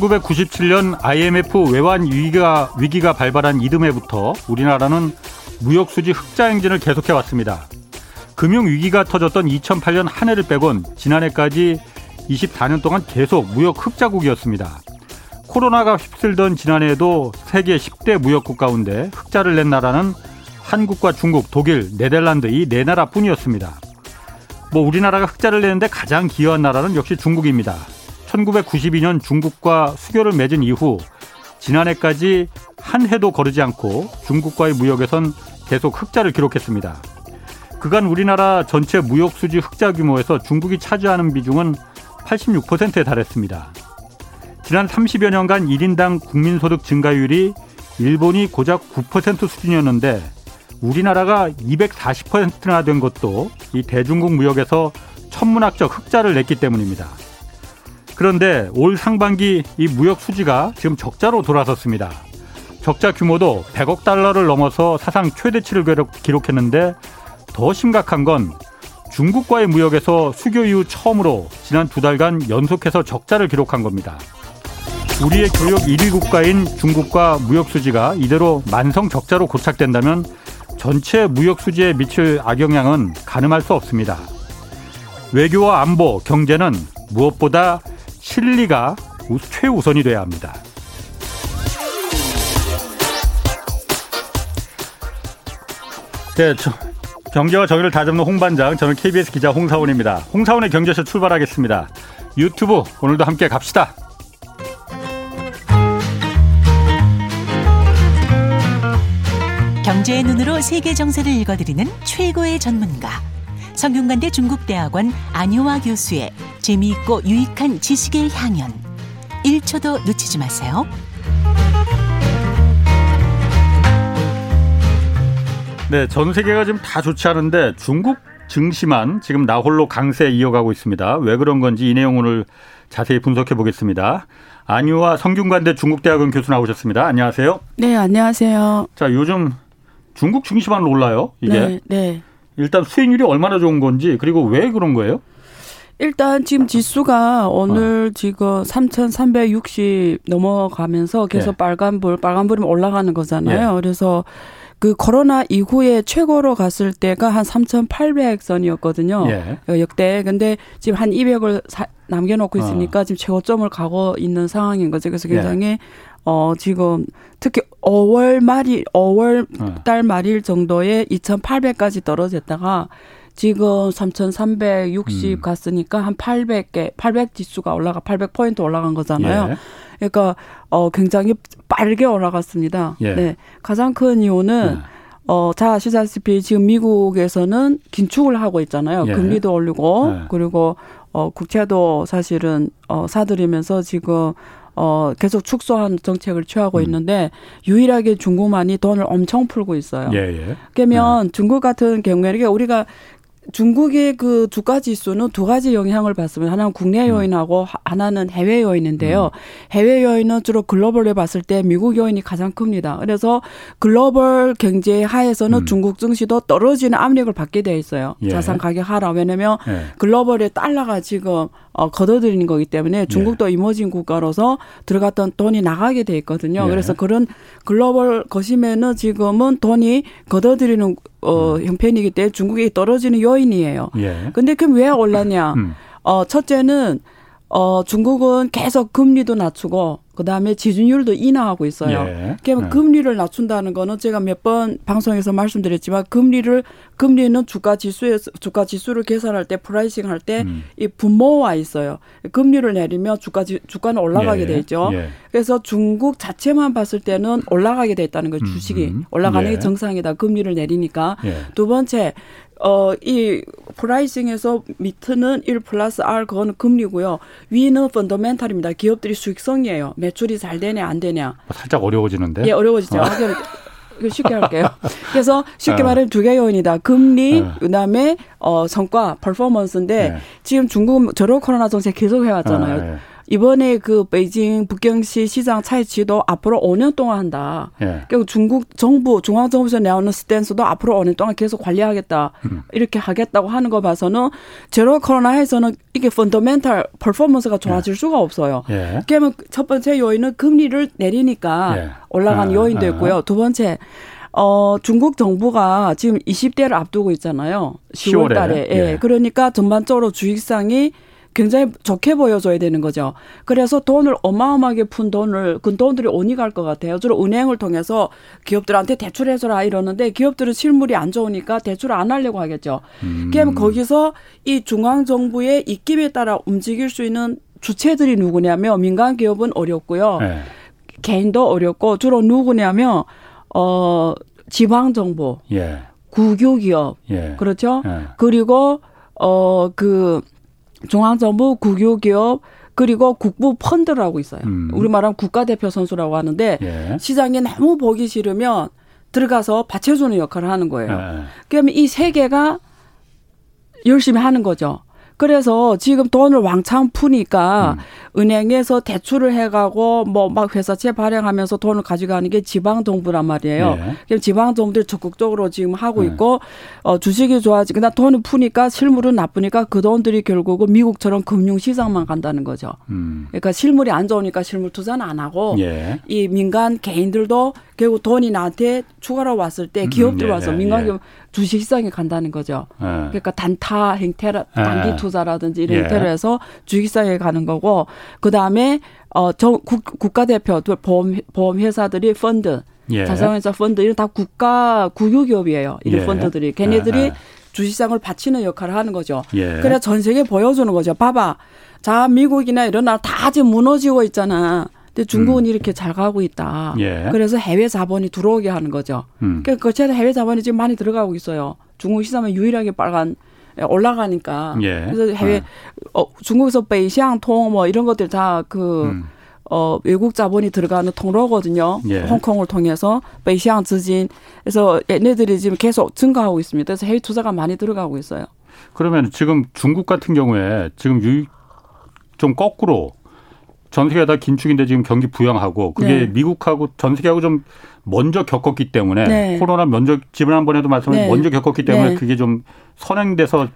1997년 IMF 외환 위기가, 위기가 발발한 이듬해부터 우리나라는 무역 수지 흑자 행진을 계속해 왔습니다. 금융 위기가 터졌던 2008년 한 해를 빼곤 지난해까지 24년 동안 계속 무역 흑자국이었습니다. 코로나가 휩쓸던 지난해에도 세계 10대 무역국 가운데 흑자를 낸 나라는 한국과 중국, 독일, 네덜란드 이 네 나라뿐이었습니다. 뭐 우리나라가 흑자를 내는데 가장 기여한 나라는 역시 중국입니다. 1992년 중국과 수교를 맺은 이후 지난해까지 한 해도 거르지 않고 중국과의 무역에선 계속 흑자를 기록했습니다. 그간 우리나라 전체 무역 수지 흑자 규모에서 중국이 차지하는 비중은 86%에 달했습니다. 지난 30여 년간 1인당 국민소득 증가율이 일본이 고작 9% 수준이었는데 우리나라가 240%나 된 것도 이 대중국 무역에서 천문학적 흑자를 냈기 때문입니다. 그런데 올 상반기 이 무역 수지가 지금 적자로 돌아섰습니다. 적자 규모도 100억 달러를 넘어서 사상 최대치를 기록했는데 더 심각한 건 중국과의 무역에서 수교 이후 처음으로 지난 두 달간 연속해서 적자를 기록한 겁니다. 우리의 교역 1위 국가인 중국과 무역 수지가 이대로 만성 적자로 고착된다면 전체 무역 수지에 미칠 악영향은 가늠할 수 없습니다. 외교와 안보, 경제는 무엇보다 실리가 최우선이 돼야 합니다. 네, 저, 경제와 정의를 다잡는 홍반장, 저는 KBS 기자 홍사원입니다. 홍사원의 경제쇼 출발하겠습니다. 유튜브 오늘도 함께 갑시다. 경제의 눈으로 세계 정세를 읽어드리는 최고의 전문가. 성균관대 중국대학원 안효화 교수의 재미있고 유익한 지식의 향연. 1초도 놓치지 마세요. 네, 전 세계가 지금 다 좋지 않은데 중국 증시만 지금 나홀로 강세 이어가고 있습니다. 왜 그런 건지 이 내용 오늘 자세히 분석해 보겠습니다. 안유화 성균관대 중국대학원 교수 나오셨습니다. 안녕하세요. 네, 안녕하세요. 자, 요즘 중국 증시만 올라요. 이게 네, 네. 일단 수익률이 얼마나 좋은 건지 그리고 왜 그런 거예요? 일단 지금 지수가 오늘 어. 지금 3,360 넘어가면서 계속 예. 빨간불, 빨간불이 올라가는 거잖아요. 예. 그래서 그 코로나 이후에 최고로 갔을 때가 한 3,800선이었거든요. 예. 어, 역대. 근데 지금 한 200을 사, 남겨놓고 있으니까 어. 지금 최고점을 가고 있는 상황인 거죠. 그래서 굉장히 예. 어, 지금 특히 5월 말일, 5월 어. 달 말일 정도에 2,800까지 떨어졌다가 지금 3,360 음. 갔으니까 한 800개, 800 지수가 올라가, 800 포인트 올라간 거잖아요. 예. 그러니까, 어, 굉장히 빠르게 올라갔습니다. 예. 네. 가장 큰 이유는, 예. 어, 자, 아시다시피 지금 미국에서는 긴축을 하고 있잖아요. 예. 금리도 올리고, 예. 그리고, 어, 국채도 사실은, 어, 사들이면서 지금, 어, 계속 축소한 정책을 취하고 음. 있는데 유일하게 중국만이 돈을 엄청 풀고 있어요. 예, 예. 그러면 예. 중국 같은 경우에는 우리가 중국의 그 주가 지수는 두 가지 영향을 받습니다. 하나는 국내 음. 요인하고 하나는 해외 요인인데요. 음. 해외 요인은 주로 글로벌에 봤을 때 미국 요인이 가장 큽니다. 그래서 글로벌 경제 하에서는 음. 중국 증시도 떨어지는 압력을 받게 돼 있어요. 예. 자산 가격 하라. 왜냐면 예. 글로벌의 달러가 지금 어, 걷어들이는 거기 때문에 중국도 예. 이머징 국가로서 들어갔던 돈이 나가게 돼 있거든요. 예. 그래서 그런 글로벌 것이면은 지금은 돈이 걷어들이는 어, 음. 형편이기 때문에 중국이 떨어지는 요인이에요. 예. 근데 그럼 왜 올랐냐? 음. 어, 첫째는 어, 중국은 계속 금리도 낮추고 그다음에 지준율도 인하하고 있어요. 예. 그러니까 예. 금리를 낮춘다는 거는 제가 몇 번 방송에서 말씀드렸지만 금리를 금리는 주가 지수에서 주가 지수를 계산할 때 pricing 할 때이 음. 분모와 있어요. 금리를 내리면 주가 지, 주가는 올라가게 예. 되죠. 예. 그래서 중국 자체만 봤을 때는 올라가게 돼 있다는 거예요. 주식이 음. 올라가는 게 예. 정상이다. 금리를 내리니까 예. 두 번째 어, 이 pricing에서 밑은 1 플러스 R 그거는 금리고요. 위는 fundamental입니다. 기업들이 수익성이에요. 매출이 잘 되냐 안 되냐. 살짝 어려워지는데. 예, 어려워지죠. 어. 쉽게 할게요. 그래서 쉽게 어. 말하면 두 개 요인이다. 금리, 어. 그다음에 어 성과, 퍼포먼스인데 네. 지금 중국 저로 코로나 정책 계속 해왔잖아요. 어, 네. 이번에 그 베이징 북경시 시장 차이치도 앞으로 5년 동안 한다. 예. 그리고 중국 정부 중앙 정부에서 내오는 스탠스도 앞으로 5년 동안 계속 관리하겠다. 음. 이렇게 하겠다고 하는 거 봐서는 제로 코로나에서는 이게 펀더멘탈 퍼포먼스가 좋아질 예. 수가 없어요. 예. 그러면 첫 번째 요인은 금리를 내리니까 예. 올라간 아, 요인도 아. 있고요. 두 번째 어, 중국 정부가 지금 20대를 앞두고 있잖아요. 10월 달에. 예. 예. 그러니까 전반적으로 주식상이 굉장히 좋게 보여줘야 되는 거죠. 그래서 돈을 어마어마하게 푼 돈을 그 돈들이 어디 갈것 같아요. 주로 은행을 통해서 기업들한테 대출해줘라 이러는데 기업들은 실물이 안 좋으니까 대출을 안 하려고 하겠죠. 음. 그럼 거기서 이 중앙 정부의 입김에 따라 움직일 수 있는 주체들이 누구냐면 민간 기업은 어렵고요. 네. 개인도 어렵고 주로 누구냐면 어 지방 정부, 예. 국유 기업, 예. 그렇죠. 예. 그리고 어그 중앙정부 국유기업 그리고 국부 펀드라고 있어요. 음. 우리 말하면 국가대표 선수라고 하는데 예. 시장에 너무 보기 싫으면 들어가서 받쳐주는 역할을 하는 거예요. 예. 그러면 이 세 개가 열심히 하는 거죠. 그래서 지금 돈을 왕창 푸니까 음. 은행에서 대출을 해가고 뭐 막 회사채 발행하면서 돈을 가져가는 게 지방 정부란 말이에요. 네. 그럼 지방 정부들이 적극적으로 지금 하고 네. 있고 어 주식이 좋아지고 나 돈을 푸니까 실물은 나쁘니까 그 돈들이 결국은 미국처럼 금융 시장만 간다는 거죠. 음. 그러니까 실물이 안 좋으니까 실물 투자는 안 하고 예. 이 민간 개인들도 결국 돈이 나한테 추가로 왔을 때 음, 기업들 음, 예, 와서 예, 민간 기업 주식 시장에 간다는 거죠. 예. 그러니까 단타 행태라 단기 예. 투자라든지 이런 예. 형태로 해서 주식 시장에 가는 거고 그 다음에 어정 국가대표 보험 보험 회사들이 펀드 예. 자산회사 펀드 이런 다 국가 국유 기업이에요. 이런 예. 펀드들이 걔네들이 주식시장을 받치는 역할을 하는 거죠. 예. 그래 전 세계 보여주는 거죠. 봐봐. 자 미국이나 이런 나라 다 지금 무너지고 있잖아. 근데 중국은 음. 이렇게 잘 가고 있다. 예. 그래서 해외 자본이 들어오게 하는 거죠. 음. 그러니까 그 해외 자본이 지금 많이 들어가고 있어요. 중국 시장은 유일하게 빨간 올라가니까. 예. 그래서 해외 네. 어, 중국에서 베이샹 통 뭐 이런 것들 다그 음. 어, 외국 자본이 들어가는 통로거든요. 예. 홍콩을 통해서 베이샹 지진. 그래서 얘네들이 지금 계속 증가하고 있습니다. 그래서 해외 투자가 많이 들어가고 있어요. 그러면 지금 중국 같은 경우에 지금 유, 좀 거꾸로 전 세계가 다 긴축인데 지금 경기 부양하고 그게 네. 미국하고 전 세계하고 좀 먼저 겪었기 때문에 네. 코로나 먼저 지난번에도 말씀을 네. 먼저 겪었기 때문에 네. 그게 좀 선행돼서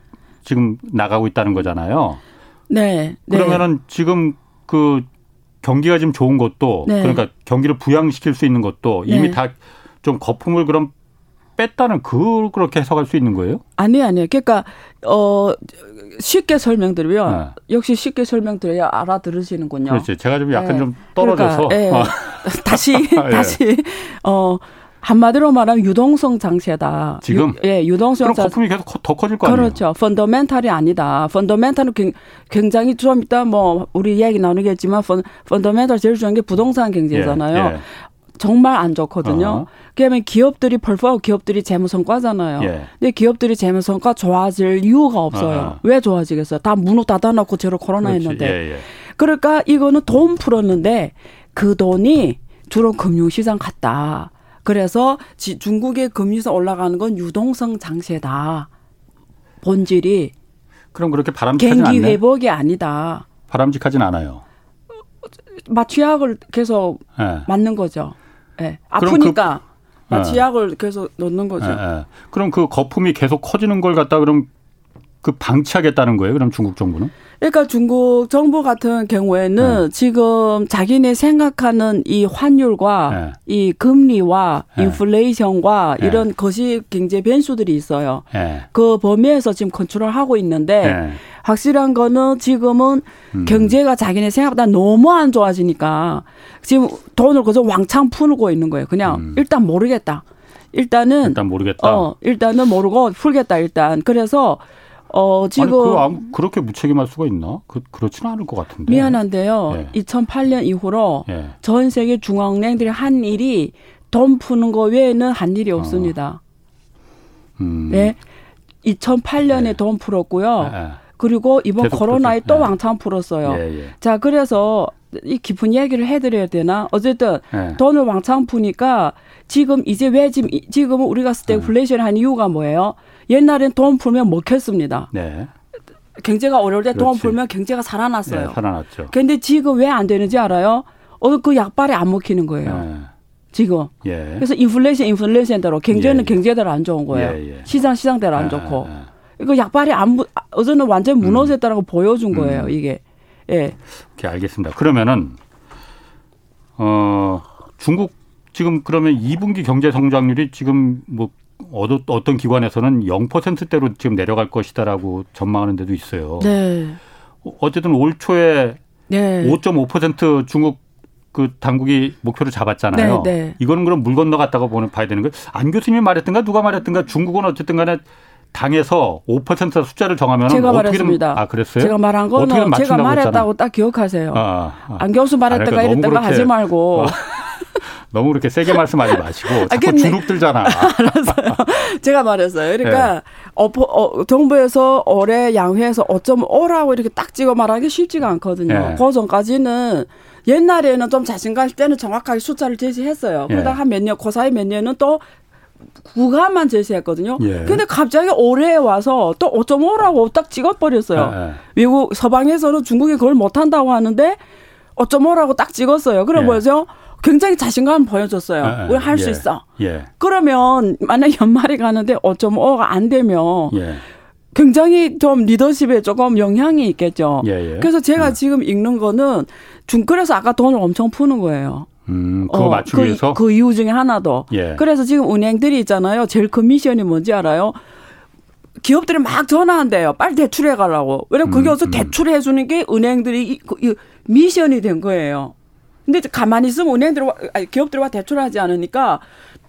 지금 나가고 있다는 거잖아요. 네. 네. 그러면은 지금 그 경기가 지금 좋은 것도 네. 그러니까 경기를 부양시킬 수 있는 것도 이미 다 좀 거품을 그럼 뺐다는 그 그렇게 해석할 수 있는 거예요? 아니 아니요. 그러니까 어 쉽게 설명드리면 네. 역시 쉽게 설명드려야 알아들으시는군요. 그렇지. 제가 좀 약간 네. 좀 떨어져서 그러니까, 네. 다시 예. 다시 어 한마디로 말하면 유동성 장세다. 지금? 유, 예, 유동성 장세. 거품이 계속 더 커질 거 아니에요? 그렇죠. 펀더멘탈이 아니다. 펀더멘탈은 굉장히 좀 이따 뭐 우리 이야기 나누겠지만 펀, 펀더멘탈 제일 중요한 게 부동산 경제잖아요. 예, 예. 정말 안 좋거든요. 어. 그러면 기업들이 벌써 기업들이 재무 성과잖아요. 예. 근데 기업들이 재무 성과 좋아질 이유가 없어요. 어허. 왜 좋아지겠어요? 다 문을 닫아놓고 제로 코로나 그렇지. 했는데. 예, 예. 그러니까 이거는 돈 풀었는데 그 돈이 주로 금융시장 갔다. 그래서 지, 중국의 금리가 올라가는 건 유동성 장세다. 본질이. 그럼 그렇게 바람직하진 않네. 경기 회복이 아니다. 바람직하진 않아요. 마취약을 계속 네. 맞는 거죠. 예. 아프니까 그, 마취약을 예. 계속 넣는 거죠. 예, 예. 그럼 그 거품이 계속 커지는 걸 갖다 그럼 그 방치하겠다는 거예요? 그럼 중국 정부는? 그러니까 중국 정부 같은 경우에는 네. 지금 자기네 생각하는 이 환율과 네. 이 금리와 네. 인플레이션과 이런 것이 경제 변수들이 있어요. 그 범위에서 지금 컨트롤 하고 있는데 확실한 거는 지금은 음. 경제가 자기네 생각보다 너무 안 좋아지니까 지금 돈을 그저 왕창 푸고 있는 거예요. 그냥 음. 일단 모르겠다. 일단은 일단 모르겠다. 어, 일단은 모르고 풀겠다 일단. 그래서 어, 지금. 아니, 그, 그렇게 무책임할 수가 있나? 그, 그렇지는 않을 것 같은데. 미안한데요. 예. 2008년 이후로 예. 전 세계 중앙은행들이 한 일이 돈 푸는 거 외에는 한 일이 어. 없습니다. 어. 음. 네. 2008년에 예. 돈 풀었고요. 예, 예. 그리고 이번 코로나에 또 예. 왕창 풀었어요. 자, 그래서 이 깊은 얘기를 해드려야 되나? 어쨌든 돈을 왕창 푸니까 지금 이제 왜 지금 지금은 우리가 스태그플레이션 한 이유가 뭐예요? 옛날엔 돈 풀면 먹혔습니다. 네. 경제가 어려울 때 돈 풀면 경제가 살아났어요. 네, 살아났죠. 근데 지금 왜 안 되는지 알아요? 어, 그 약발이 안 먹히는 거예요. 네. 지금. 예. 그래서 인플레이션, 인플레이션대로 경제는 예. 경제대로 안 좋은 거예요. 예, 예. 시장, 시장대로 안 아, 좋고. 아, 아. 이거 약발이 안, 어제는 완전 무너졌다는 걸 음. 보여준 거예요, 음. 이게. 예. 오케이, 알겠습니다. 그러면은, 어, 중국 지금 그러면 2분기 경제 성장률이 지금 뭐 어떤 기관에서는 0%대로 지금 내려갈 것이다라고 전망하는 데도 있어요. 네. 어쨌든 올 초에 네. 5.5% 중국 그 당국이 목표를 잡았잖아요. 네, 네. 이거는 그럼 물 건너갔다고 보는 봐야 되는 거예요. 안 교수님이 말했든가 누가 말했든가 중국은 어쨌든 간에 당에서 5% 숫자를 정하면 제가 말했습니다. 아 그랬어요? 제가 말한 거는 제가 말했다고 딱 기억하세요. 아, 아. 안 교수 말했다가 그러니까 이랬다가 하지 말고. 어. 너무 그렇게 세게 말씀하지 마시고 아, 자꾸 아, 주눅 들잖아. 알았어요. 제가 말했어요. 그러니까 네. 어, 어, 정부에서 올해 양회에서 어쩜 오라고 이렇게 딱 찍어 말하기 쉽지가 않거든요. 네. 그 전까지는 옛날에는 좀 자신감 때는 정확하게 숫자를 제시했어요. 그러다 예. 한몇 년, 그 사이 몇 년은 또 구간만 제시했거든요. 예. 근데 갑자기 올해 와서 또 5.5라고 딱 찍어버렸어요. 예. 미국 서방에서는 중국이 그걸 못한다고 하는데 5.5라고 딱 찍었어요. 그럼 예. 뭐죠? 굉장히 자신감 보여줬어요. 아, 우리 할수 예. 있어. 예. 그러면 만약 연말에 가는데 5.5가 안 되면 예. 굉장히 좀 리더십에 조금 영향이 있겠죠. 그래서 제가 음. 지금 읽는 거는 중끌에서 아까 돈을 엄청 푸는 거예요. 음, 그거 어, 맞추기 그, 위해서? 그 이유 중에 하나도. 예. 그래서 지금 은행들이 있잖아요. 제일 큰 미션이 뭔지 알아요? 기업들이 막 전화한대요. 빨리 대출해 가라고. 왜냐면 그게 음, 어서 음. 대출해 주는 게 은행들이 이, 그, 이 미션이 된 거예요. 근데 가만히 있으면 은행들 아니, 기업들과 대출하지 않으니까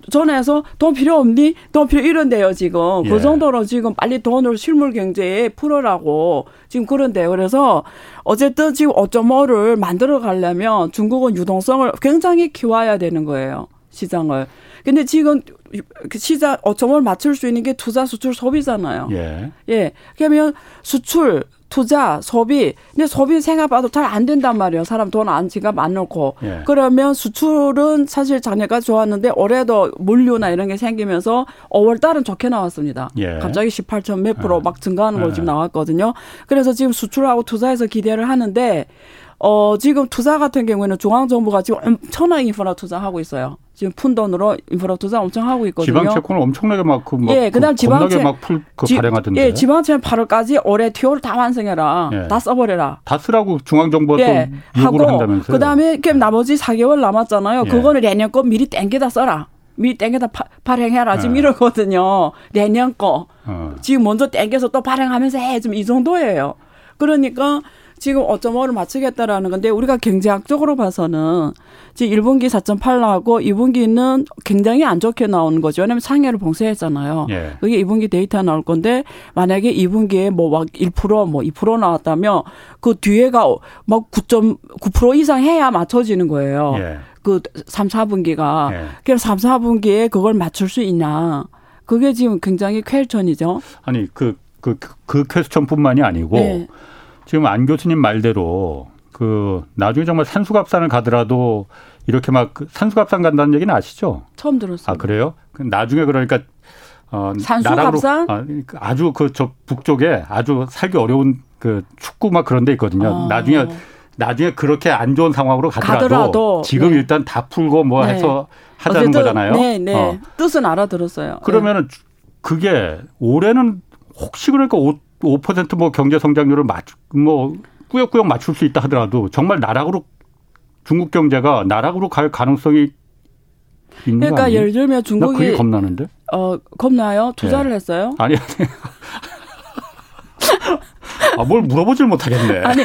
전화해서 돈 필요 없니? 돈 필요 이런데요, 지금. 그 예. 그 정도로 지금 빨리 돈을 실물 경제에 풀어라고 지금 그런데요. 그래서 어쨌든 지금 5.5를 만들어 가려면 중국은 유동성을 굉장히 키워야 되는 거예요. 시장을. 근데 지금 그 시장 5.5를 맞출 수 있는 게 투자 수출 소비잖아요. 예. 예. 그러면 수출 투자, 소비. 근데 소비 생각봐도 잘 안 된단 말이에요. 사람 돈 안 지갑 안 넣고. 예. 그러면 수출은 사실 작년까 좋았는데 올해도 물류나 이런 게 생기면서 5월 달은 좋게 나왔습니다. 예. 갑자기 18점 몇 프로 아. 막 증가하는 거 지금 예. 나왔거든요. 그래서 지금 수출하고 투자해서 기대를 하는데 어, 지금 투자 같은 경우에는 중앙정부가 지금 엄청나게 인프라 투자하고 있어요. 지금 푼 돈으로 인프라 투자 엄청 하고 있거든요. 지방 채권을 엄청나게 막, 그, 막 예, 그다음 지방 채 막풀 그 발행하던데. 예, 지방 채권 8월까지 올해 티오를 다 완성해라. 예. 다 써버려라. 다 쓰라고 중앙 정부가 예, 또 요구를 하고, 한다면서요. 그다음에 그 나머지 4개월 남았잖아요. 예. 그거는 내년 거 미리 땡겨다 써라. 미리 땡겨다 파, 발행해라. 지금 예. 이러거든요. 내년 거. 어. 지금 먼저 땡겨서 또 발행하면서 해. 좀이 정도예요. 그러니까 지금 5.5를 맞추겠다라는 건데 우리가 경제학적으로 봐서는 지금 1분기 4.8 나오고 2분기는 굉장히 안 좋게 나오는 거죠. 왜냐하면 상해를 봉쇄했잖아요. 예. 그게 2분기 데이터 나올 건데 만약에 2분기에 뭐막 1%뭐 2% 나왔다면 그 뒤에가 막 9.9% 이상 해야 맞춰지는 거예요. 예. 그 3, 4분기가. 예. 그래서 3, 4분기에 그걸 맞출 수 있냐. 그게 지금 굉장히 퀘스천이죠. 아니 그 그, 그 퀘스천뿐만이 아니고 네. 지금 안 교수님 말대로 그 나중에 정말 산수갑산을 가더라도 이렇게 막그 산수갑산 간다는 얘기는 아시죠? 처음 들었어요. 아 그래요? 그 나중에 그러니까 어 산수갑산 아, 아주 그 저 북쪽에 아주 살기 어려운 그 축구 막 그런 데 있거든요. 아. 나중에 나중에 그렇게 안 좋은 상황으로 가더라도, 가더라도 지금 네. 일단 다 풀고 뭐 네. 해서 하자는 거잖아요. 네, 네. 어. 뜻은 알아들었어요. 그러면은 네. 그게 올해는 혹시 그러니까 5%뭐 경제 성장률을 맞추 뭐 꾸역꾸역 맞출 수 있다 하더라도 정말 나락으로 중국 경제가 나락으로 갈 가능성이 있는 그러니까 예를 들면 중국이 그게 겁나는데? 어 겁나요? 투자를 네. 했어요? 아니 아니. 아, 뭘 물어보질 못하겠네. 아니,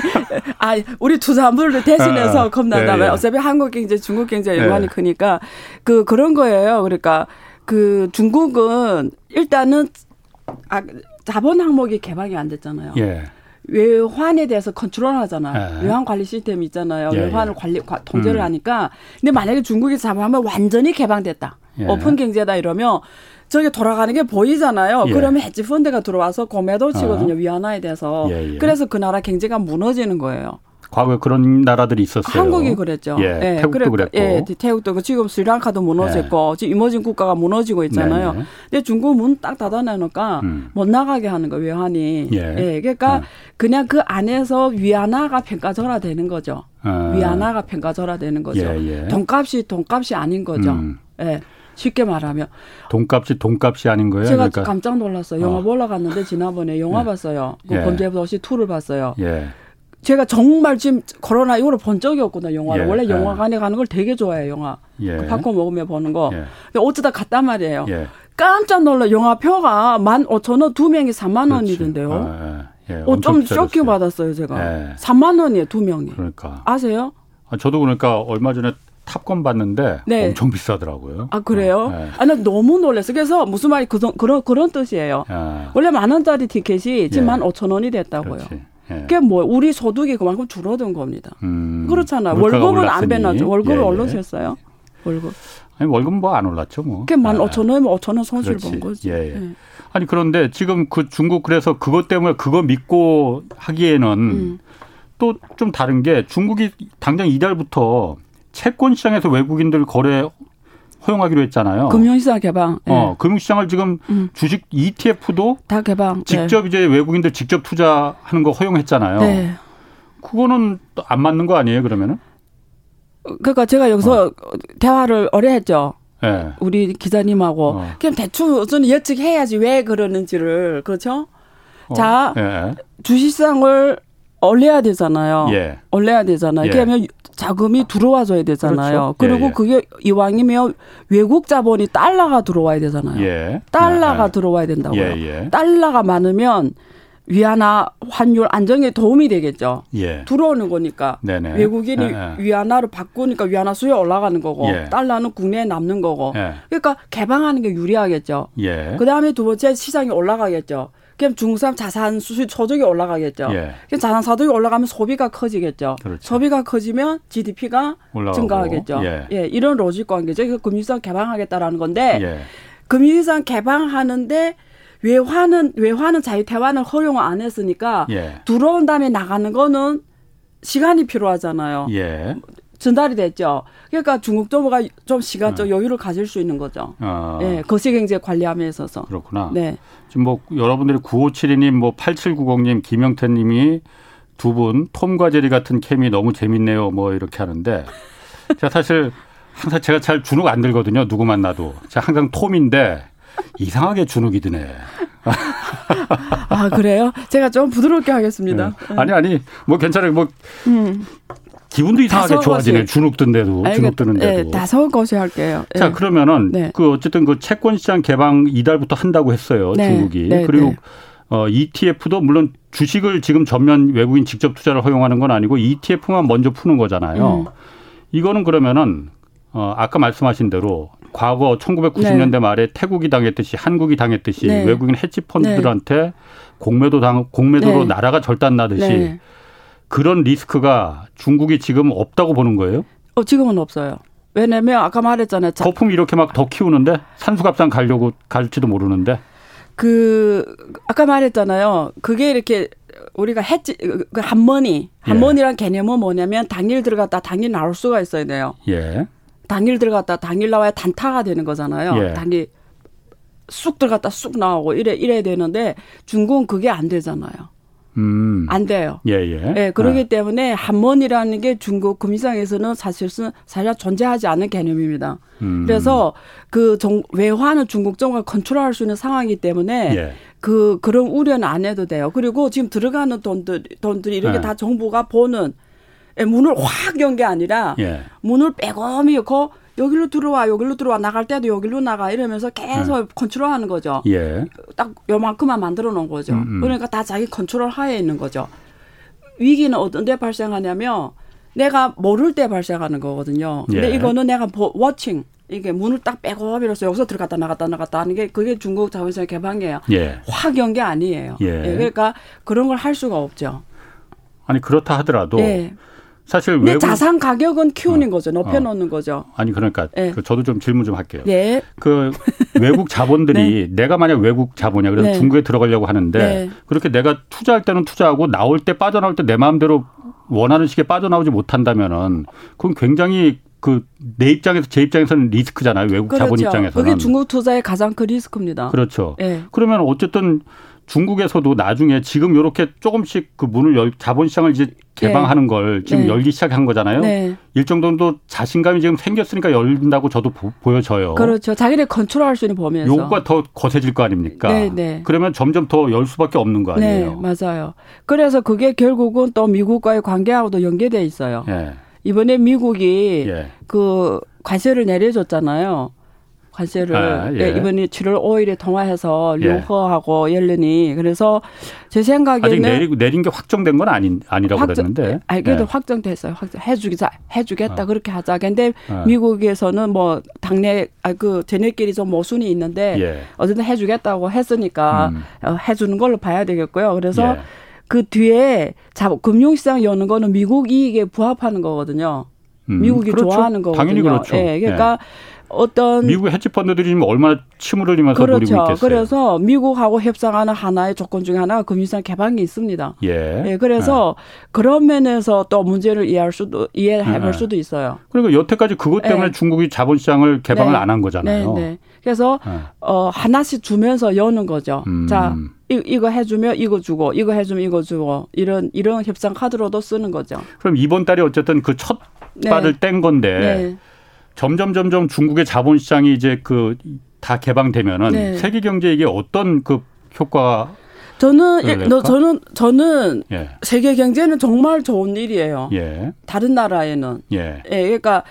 아, 우리 투자물을 대신해서 아, 겁난다면 네, 네. 어차피 한국 경제, 중국 경제 연관이 네. 크니까 그 그런 거예요. 그러니까 그 중국은 일단은 아, 자본 항목이 개방이 안 됐잖아요. 예. 외환에 대해서 컨트롤 하잖아요. 예. 외환 관리 시스템이 있잖아요. 예. 외환을 예. 관리 통제를 음. 하니까. 근데 만약에 중국이 자본하면 완전히 개방됐다. 예. 오픈 경제다 이러면 저게 돌아가는 게 보이잖아요. 예. 그러면 헤지 펀드가 들어와서 공매도 치거든요. 어. 위안화에 대해서. 그래서 그 나라 경제가 무너지는 거예요. 과거에 그런 나라들이 있었어요. 한국이 그랬죠. 예, 예 태국도 그랬고. 예, 태국도 지금 스리랑카도 무너졌고 예. 지금 이머징 국가가 무너지고 있잖아요. 네네. 근데 중국 문 딱 닫아내니까 음. 못 나가게 하는 거 외환이. 예. 예 그러니까 예. 그냥 그 안에서 위안화가 평가절하되는 거죠. 아. 위안화가 평가절하되는 거죠. 예, 예. 돈값이 돈값이 아닌 거죠. 음. 예. 쉽게 말하면 돈값이 돈값이 아닌 거예요. 제가 그러니까. 깜짝 놀랐어요. 영화 어. 보러 갔는데 지난번에 영화 예. 봤어요. 그 예. 범죄도시 2를 봤어요. 예. 제가 정말 지금 코로나 이후로 본 적이 없거든요, 영화를. 예. 원래 예. 영화관에 가는 걸 되게 좋아해요, 영화. 예. 그 팝콘 먹으며 보는 거. 예. 근데 어쩌다 갔단 말이에요. 예. 깜짝 놀라 영화표가 만 오천 원, 두 명이 삼만 원이던데요. 아, 예. 어, 좀 쇼킹 받았어요, 제가. 삼만 원이에요, 두 명이. 그러니까. 아세요? 아, 저도 그러니까 얼마 전에 탑건 봤는데 네. 엄청 비싸더라고요. 아 그래요? 네. 아, 나 너무 놀랐어. 그래서 무슨 말이 그, 그런 그런 뜻이에요. 아. 원래 만 원짜리 티켓이 지금 예. 만 오천 원이 됐다고요. 그렇지. 예. 그게 뭐 우리 소득이 그만큼 줄어든 겁니다. 음, 그렇잖아요. 월급은 안 변하죠. 월급을 예, 얼른 셨어요 월급. 아니 월급 뭐 안 올랐죠 뭐. 그게 만 아. 오천 원이면 오천 원 손실 본 거지. 예, 예. 예. 아니 그런데 지금 그 중국 그래서 그것 때문에 그거 믿고 하기에는 음. 또좀 다른 게 중국이 당장 이달부터 채권 시장에서 외국인들 거래 허용하기로 했잖아요. 금융시장 개방. 네. 어, 금융시장을 지금 음. 주식 ETF도 다 개방. 직접 네. 이제 외국인들 직접 투자하는 거 허용했잖아요. 네. 그거는 안 맞는 거 아니에요, 그러면은? 그러니까 제가 여기서 어. 대화를 오래 했죠. 네. 우리 기자님하고 어. 그냥 대충 우선 예측해야지 왜 그러는지를 그렇죠? 어. 자 예. 주식시장을 올려야 되잖아요. 예. 올려야 되잖아요. 예. 그러면 자금이 들어와줘야 되잖아요. 그렇죠. 그리고 예, 예. 그게 이왕이면 외국 자본이 달러가 들어와야 되잖아요. 예. 달러가 예, 예. 들어와야 된다고요. 예, 달러가 많으면 위안화 환율 안정에 도움이 되겠죠. 들어오는 거니까 네네. 외국인이 위안화를 바꾸니까 위안화 수요 올라가는 거고 달러는 국내에 남는 거고. 그러니까 개방하는 게 유리하겠죠. 그 다음에 두 번째 시장이 올라가겠죠. 그럼 중삼 자산 수수 소득이 올라가겠죠. 예. 자산 소득이 올라가면 소비가 커지겠죠. 그렇죠. 소비가 커지면 GDP가 올라가고. 증가하겠죠. 예. 예. 이런 로직 관계죠. 그 금융시장 개방하겠다라는 건데 예. 금융시장 개방하는데 외환은 외환은 자유 대환을 허용 안 했으니까 예. 들어온 다음에 나가는 거는 시간이 필요하잖아요. 예. 전달이 됐죠. 그러니까 중국 정부가 좀 시간적 네. 여유를 가질 수 있는 거죠. 아. 예, 거시 경제 관리함에 있어서. 그렇구나. 네. 지금 뭐 여러분들이 9572님, 뭐 8790님, 김영태님이 두 분 톰과 제리 같은 캠이 너무 재밌네요. 뭐 이렇게 하는데 제가 사실 항상 제가 잘 주눅 안 들거든요. 누구 만나도 제가 항상 톰인데 이상하게 주눅이 드네. 아 그래요? 제가 좀 부드럽게 하겠습니다. 네. 아니 아니 뭐 괜찮아요. 뭐 음. 기분도 이상하게 좋아지네. 주눅 든데도 주눅 드는데도. 네, 다섯 것이 할게요. 자 네. 그러면은 네. 그 어쨌든 그 채권 시장 개방 이달부터 한다고 했어요. 네. 중국이 네, 그리고 네. 어, ETF도 물론 주식을 지금 전면 외국인 직접 투자를 허용하는 건 아니고 ETF만 먼저 푸는 거잖아요. 음. 이거는 그러면은 어, 아까 말씀하신 대로 과거 1990년대 말에 태국이 당했듯이 한국이 당했듯이 외국인 헤지 펀드들한테 공매도 당 공매도로 나라가 절단 나듯이 그런 리스크가 중국이 지금 없다고 보는 거예요? 어, 지금은 없어요. 왜냐면 아까 말했잖아요. 자, 거품 이렇게 막 더 키우는데 산수갑산 가려고 갈지도 모르는데. 그 아까 말했잖아요. 그게 이렇게 우리가 했지 그 한머니 한머니란 예. 개념은 뭐냐면 당일 들어갔다 당일 나올 수가 있어야 돼요. 예. 당일 들어갔다 당일 나와야 단타가 되는 거잖아요. 예. 당일 쑥 들어갔다 쑥 나오고 이래 이래 되는데 중국은 그게 안 되잖아요. 음. 안 돼요. 예, 예. 예 그렇기 아. 때문에 한번이라는 게 중국 금시장에서는 사실은 사실 존재하지 않는 개념입니다. 음. 그래서 그 정, 외화는 중국 정부가 컨트롤할 수 있는 상황이기 때문에 예. 그 그런 우려는 안 해도 돼요. 그리고 지금 들어가는 돈들 돈들이 이렇게 예. 다 정부가 보는 예, 문을 확 연 게 아니라 예. 문을 빼꼼히 고 여기로 들어와 여기로 들어와 나갈 때도 여기로 나가 이러면서 계속 네. 컨트롤하는 거죠. 예. 딱 요만큼만 만들어 놓은 거죠. 음음. 음. 그러니까 다 자기 컨트롤 하에 있는 거죠. 위기는 어떤 데 발생하냐면 내가 모를 때 발생하는 거거든요. 근데 예. 이거는 내가 watching 이게 문을 딱 빼고 밀어서 여기서 들어갔다 나갔다 나갔다 하는 게 그게 중국 자본시장 개방이에요. 예. 확 연 게 아니에요. 예. 예. 그러니까 그런 걸 할 수가 없죠. 아니 그렇다 하더라도 예. 사실 외국 자산 가격은 키우는 어, 거죠. 높여 놓는 어. 거죠. 아니 그러니까 네. 그 저도 좀 질문 좀 할게요. 네. 그 외국 자본들이 네. 내가 만약 외국 자본이야 그래서 네. 중국에 들어가려고 하는데 네. 그렇게 내가 투자할 때는 투자하고 나올 때 빠져나올 때 내 마음대로 원하는 식에 빠져나오지 못한다면은 그건 굉장히 그내 입장에서 제 입장에서는 리스크잖아요. 외국 그렇죠. 자본 입장에서는. 그게 중국 투자의 가장 큰 리스크입니다. 그렇죠. 예. 그러면 어쨌든 중국에서도 나중에 지금 이렇게 조금씩 그 문을 열 자본시장을 이제 개방하는 걸 지금 네. 열기 시작한 거잖아요. 네. 일정 정도 자신감이 지금 생겼으니까 열린다고 저도 보, 보여져요. 그렇죠. 자기네 컨트롤할 수 있는 범위에서. 요구가 더 거세질 거 아닙니까? 네, 네. 그러면 점점 더 열 수밖에 없는 거 아니에요. 네, 맞아요. 그래서 그게 결국은 또 미국과의 관계하고도 연계돼 있어요. 예. 이번에 미국이 예. 그 관세를 내려줬잖아요. 관세를 아, 예. 예, 이번에 7월 5일에 통화해서 예. 류허하고 옐런이 그래서 제 아직 생각에는 내리고 내린 게 확정된 건 아닌 아니라고 확정- 그랬는데. 아, 그래도 예. 확정됐어요. 확정 해주기자 해주겠다 어. 그렇게 하자. 근데 어. 미국에서는 뭐 당내 아그 쟤네끼리 좀 모순이 있는데 예. 어쨌든 해주겠다고 했으니까 음. 어, 해주는 걸로 봐야 되겠고요. 그래서 예. 그 뒤에 자 금융시장 여는 거는 미국 이익에 부합하는 거거든요. 음, 미국이 그렇죠. 좋아하는 거거든요. 당연히 그렇죠. 예, 그러니까 어떤 미국의 헤지 펀드들이 지금 얼마나 침을 흘리면서 노리고 그렇죠. 있겠어요. 그래서 미국하고 협상하는 하나의 조건 중에 하나가 금융시장 개방이 있습니다. 예. 예, 그래서 그런 면에서 또 문제를 이해할 수도 이해해 볼 네. 수도 있어요. 그리고 여태까지 그것 때문에 네. 중국이 자본시장을 개방을 네. 안한 거잖아요. 네, 네. 그래서 네. 어 하나씩 주면서 여는 거죠. 음. 자, 이, 이거 해주면 이거 주고, 이거 해주면 이거 주고 이런 이런 협상 카드로도 쓰는 거죠. 그럼 이번 달이 어쨌든 그첫 네. 발을 뗀 건데 네. 점점 점점 중국의 자본 시장이 이제 그 다 개방되면은 네. 세계 경제에 이게 어떤 그 효과 저는 예? 너 저는 저는 예. 세계 경제는 정말 좋은 일이에요. 예. 다른 나라에는 예. 예, 그러니까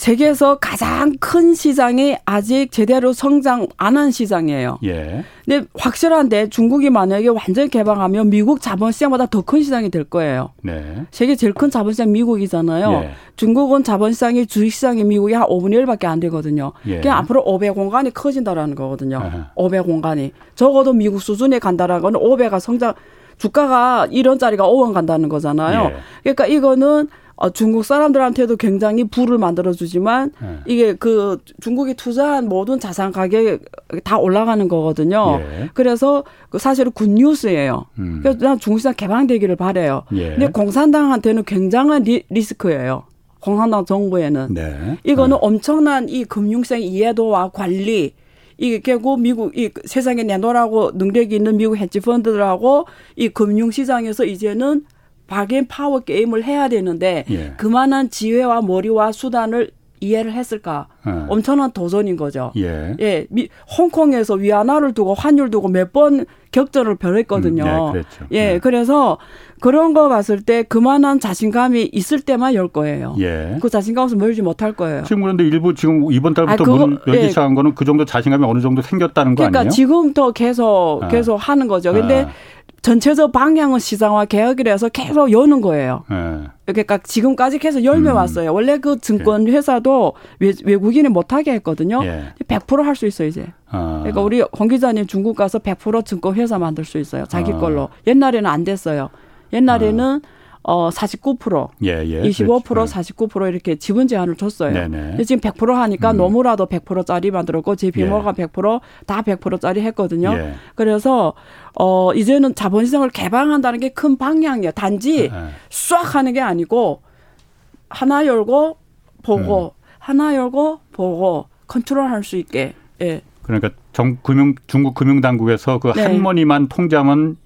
세계에서 가장 큰 시장이 아직 제대로 성장 안 한 시장이에요. 예. 근데 확실한데 중국이 만약에 완전 개방하면 미국 자본시장보다 더 큰 시장이 될 거예요. 네. 세계 제일 큰 자본시장 미국이잖아요. 예. 중국은 자본시장이 주식시장이 미국이 한 5분의 1밖에 안 되거든요. 예. 그냥 앞으로 5배 공간이 커진다라는 거거든요. 아하. 5배 공간이. 적어도 미국 수준에 간다라는 거는 5배가 성장, 주가가 1원짜리가 5원 간다는 거잖아요. 예. 그러니까 이거는 어, 중국 사람들한테도 굉장히 부를 만들어주지만 예. 이게 그 중국이 투자한 모든 자산 가격이 다 올라가는 거거든요. 예. 그래서 그 사실은 굿뉴스예요. 음. 그래서 난 중국시장 개방되기를 바래요. 예. 근데 공산당한테는 굉장한 리, 리스크예요. 공산당 정부에는. 네. 이거는 엄청난 이 금융시장 이해도와 관리 이게 결국 미국 이 세상에 내놓으라고 능력이 있는 미국 헤지 펀드들하고 이 금융시장에서 이제는 박앤 파워 게임을 해야 되는데 예. 그만한 지혜와 머리와 수단을 이해를 했을까? 예. 엄청난 도전인 거죠. 예. 예, 미, 홍콩에서 위안화를 두고 환율 두고 몇 번 격전을 벌였거든요. 음, 네. 예, 네. 그래서 그런 거 봤을 때 그만한 자신감이 있을 때만 열 거예요. 예. 그 자신감 없으면 열지 못할 거예요. 지금 그런데 일부 지금 이번 달부터 아, 그거- 문 열기 예. 시작한 거는 그 정도 자신감이 어느 정도 생겼다는 거 그러니까 아니에요? 지금부터 계속 아. 계속 하는 거죠. 근데 아. 전체적 방향은 시장화 개혁이라서 계속 여는 거예요. 예. 그러니까 지금까지 계속 열며 음. 왔어요. 원래 그 증권 회사도 외, 외국인이 못하게 했거든요. 예. 100%할 수 있어 이제. 아. 그러니까 우리 홍 기자님 중국 가서 100% 증권 회사 만들 수 있어요. 자기 아. 걸로. 옛날에는 안 됐어요. 옛날에는 어 49%, 예, 예. 25%, 그렇죠. 49% 이렇게 지분 제한을 줬어요. 네네. 근데 지금 100% 하니까 음. 너무라도 100%짜리 만들었고 제 비모가 100%다 100%짜리 했거든요. 예. 그래서 어 이제는 자본 시장을 개방한다는 게 큰 방향이에요. 단지 예. 싹 하는 게 아니고 하나 열고 보고 음. 하나 열고 보고 컨트롤할 수 있게. 예. 그러니까 정 금융 중국 금융 당국에서 그 네. 한머니만 통제하면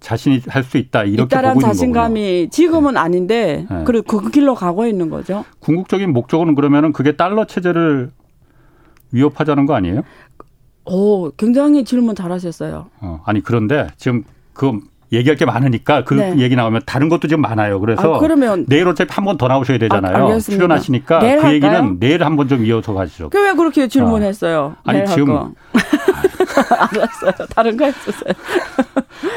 자신이 할 수 있다 이렇게 보고 있는 거군요. 자신감이 지금은 아닌데 네. 그리고 그 길로 가고 있는 거죠. 궁극적인 목적은 그러면은 그게 달러 체제를 위협하자는 거 아니에요? 오, 굉장히 질문 잘하셨어요. 어, 아니 그런데 지금 그 얘기할 게 많으니까 그 네. 얘기 나오면 다른 것도 지금 많아요. 그래서 아, 그러면 내일 어차피 한 번 더 나오셔야 되잖아요. 아. 출연하시니까 그 할까요? 얘기는 내일 한 번 좀 이어서 가시죠. 그 왜 그렇게 질문했어요? 아니, 내일 할 지금- 거. 알았어요. 다른 거 했었어요.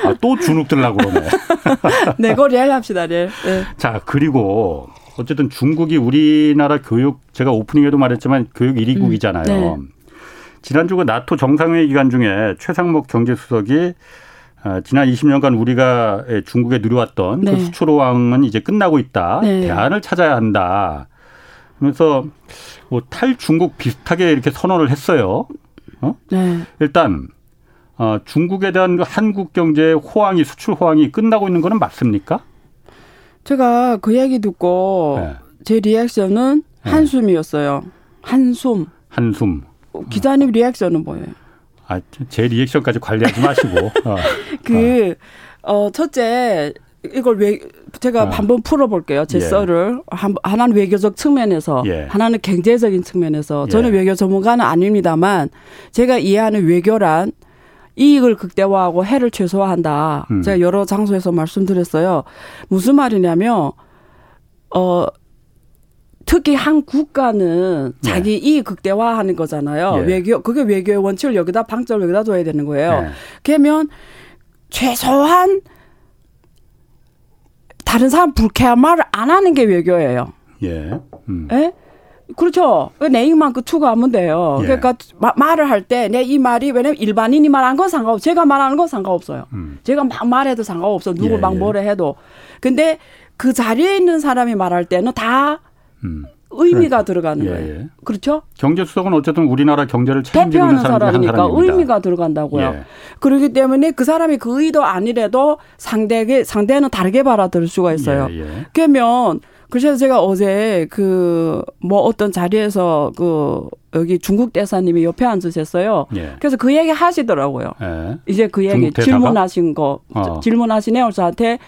아, 또 주눅 들라고 그러네. 네, 그 내일 합시다, 내일. 네. 자, 그리고 어쨌든 중국이 우리나라 교육 제가 오프닝에도 말했지만 교육 1위국이잖아요. 네. 지난주 그 나토 정상회의 기간 중에 최상목 경제수석이 아, 지난 20년간 우리가 중국에 누려왔던 그 네. 수출 호황은 이제 끝나고 있다. 네. 대안을 찾아야 한다. 그러면서 뭐 탈중국 비슷하게 이렇게 선언을 했어요. 어? 네. 일단 어, 중국에 대한 그 한국 경제의 호황이 수출 호황이 끝나고 있는 거는 맞습니까? 제가 그 얘기 듣고 네. 제 리액션은 네. 한숨이었어요. 한숨. 한숨. 기자님 리액션은 뭐예요? 아, 제 리액션까지 관리하지 마시고. 어. 그, 어, 첫째, 이걸 왜, 제가 어. 한번 풀어볼게요. 제 예. 썰을. 한, 하나는 외교적 측면에서, 예. 하나는 경제적인 측면에서. 저는 예. 외교 전문가는 아닙니다만, 제가 이해하는 외교란 이익을 극대화하고 해를 최소화한다. 음. 제가 여러 장소에서 말씀드렸어요. 무슨 말이냐면, 어, 특히 한 국가는 자기 이익 극대화하는 거잖아요. 예. 외교 그게 외교의 원칙을 여기다 방점을 여기다 둬야 되는 거예요. 네. 그러면 최소한 다른 사람 불쾌한 말을 안 하는 게 외교예요. 예. 음. 예? 그렇죠. 내 이익만 그 추구하면 돼요. 예. 그러니까 마- 말을 할 때 내 이 말이 왜냐면 일반인이 말하는 건 상관없어. 제가 말하는 건 상관없어요. 음. 제가 막 말해도 상관없어. 누구 예, 막 예. 뭐래 해도. 근데 그 자리에 있는 사람이 말할 때는 다 음. 의미가 들어가는 예, 거예요. 예. 그렇죠? 경제수석은 어쨌든 우리나라 경제를 책임지는 대표하는 사람 사람이니까 사람입니다. 의미가 들어간다고요. 예. 그렇기 때문에 그 사람이 그 의도 아니래도 상대에게 상대는 다르게 받아들일 수가 있어요. 예, 예. 그러면 그래서 제가 어제 그 뭐 어떤 자리에서 그 여기 중국 대사님이 옆에 앉으셨어요. 예. 그래서 그 얘기 하시더라고요. 예. 이제 그 얘기? 질문하신 거 어. 질문하시네요 저한테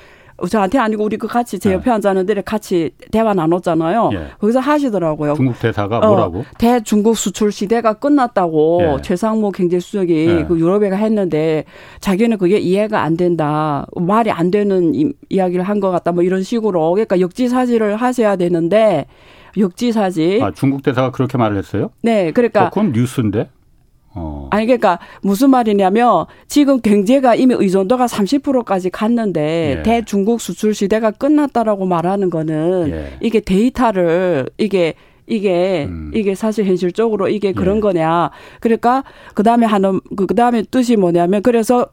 저한테 아니고 우리 그 같이 제 네. 옆에 앉았는데 같이 대화 나눴잖아요. 예. 거기서 하시더라고요. 중국 대사가 어, 뭐라고? 대중국 수출 시대가 끝났다고 예. 최상무 경제수석이 예. 그 유럽에가 했는데 자기는 그게 이해가 안 된다. 말이 안 되는 이, 이야기를 한 것 같다. 뭐 이런 식으로 그러니까 역지사지를 하셔야 되는데 역지사지. 아, 중국 대사가 그렇게 말을 했어요? 네, 그러니까 어, 그건 뉴스인데. 어. 아니 그러니까 무슨 말이냐면 지금 경제가 이미 의존도가 30%까지 갔는데 예. 대중국 수출 시대가 끝났다라고 말하는 거는 예. 이게 데이터를 이게 이게 음. 이게 사실 현실적으로 이게 그런 예. 거냐. 그러니까 그다음에 하는 그 그다음에 뜻이 뭐냐면 그래서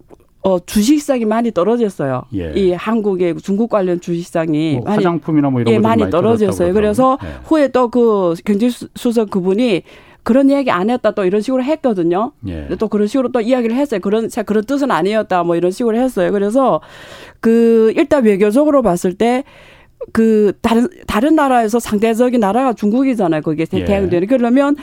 어 주식시장이 많이 떨어졌어요. 예. 이 한국의 중국 관련 주식시장이 뭐 많이 화장품이나 뭐 이런 예, 거 많이 떨어졌어요. 그래서 예. 후에 또 그 경제수석 그분이 그런 얘기 안 했다 또 이런 식으로 했거든요. 예. 또 그런 식으로 또 이야기를 했어요. 그런 자, 그런 뜻은 아니었다 뭐 이런 식으로 했어요. 그래서 그 일단 외교적으로 봤을 때 그 다른 다른 나라에서 상대적인 나라가 중국이잖아요. 거기에 예. 대응되는 그러면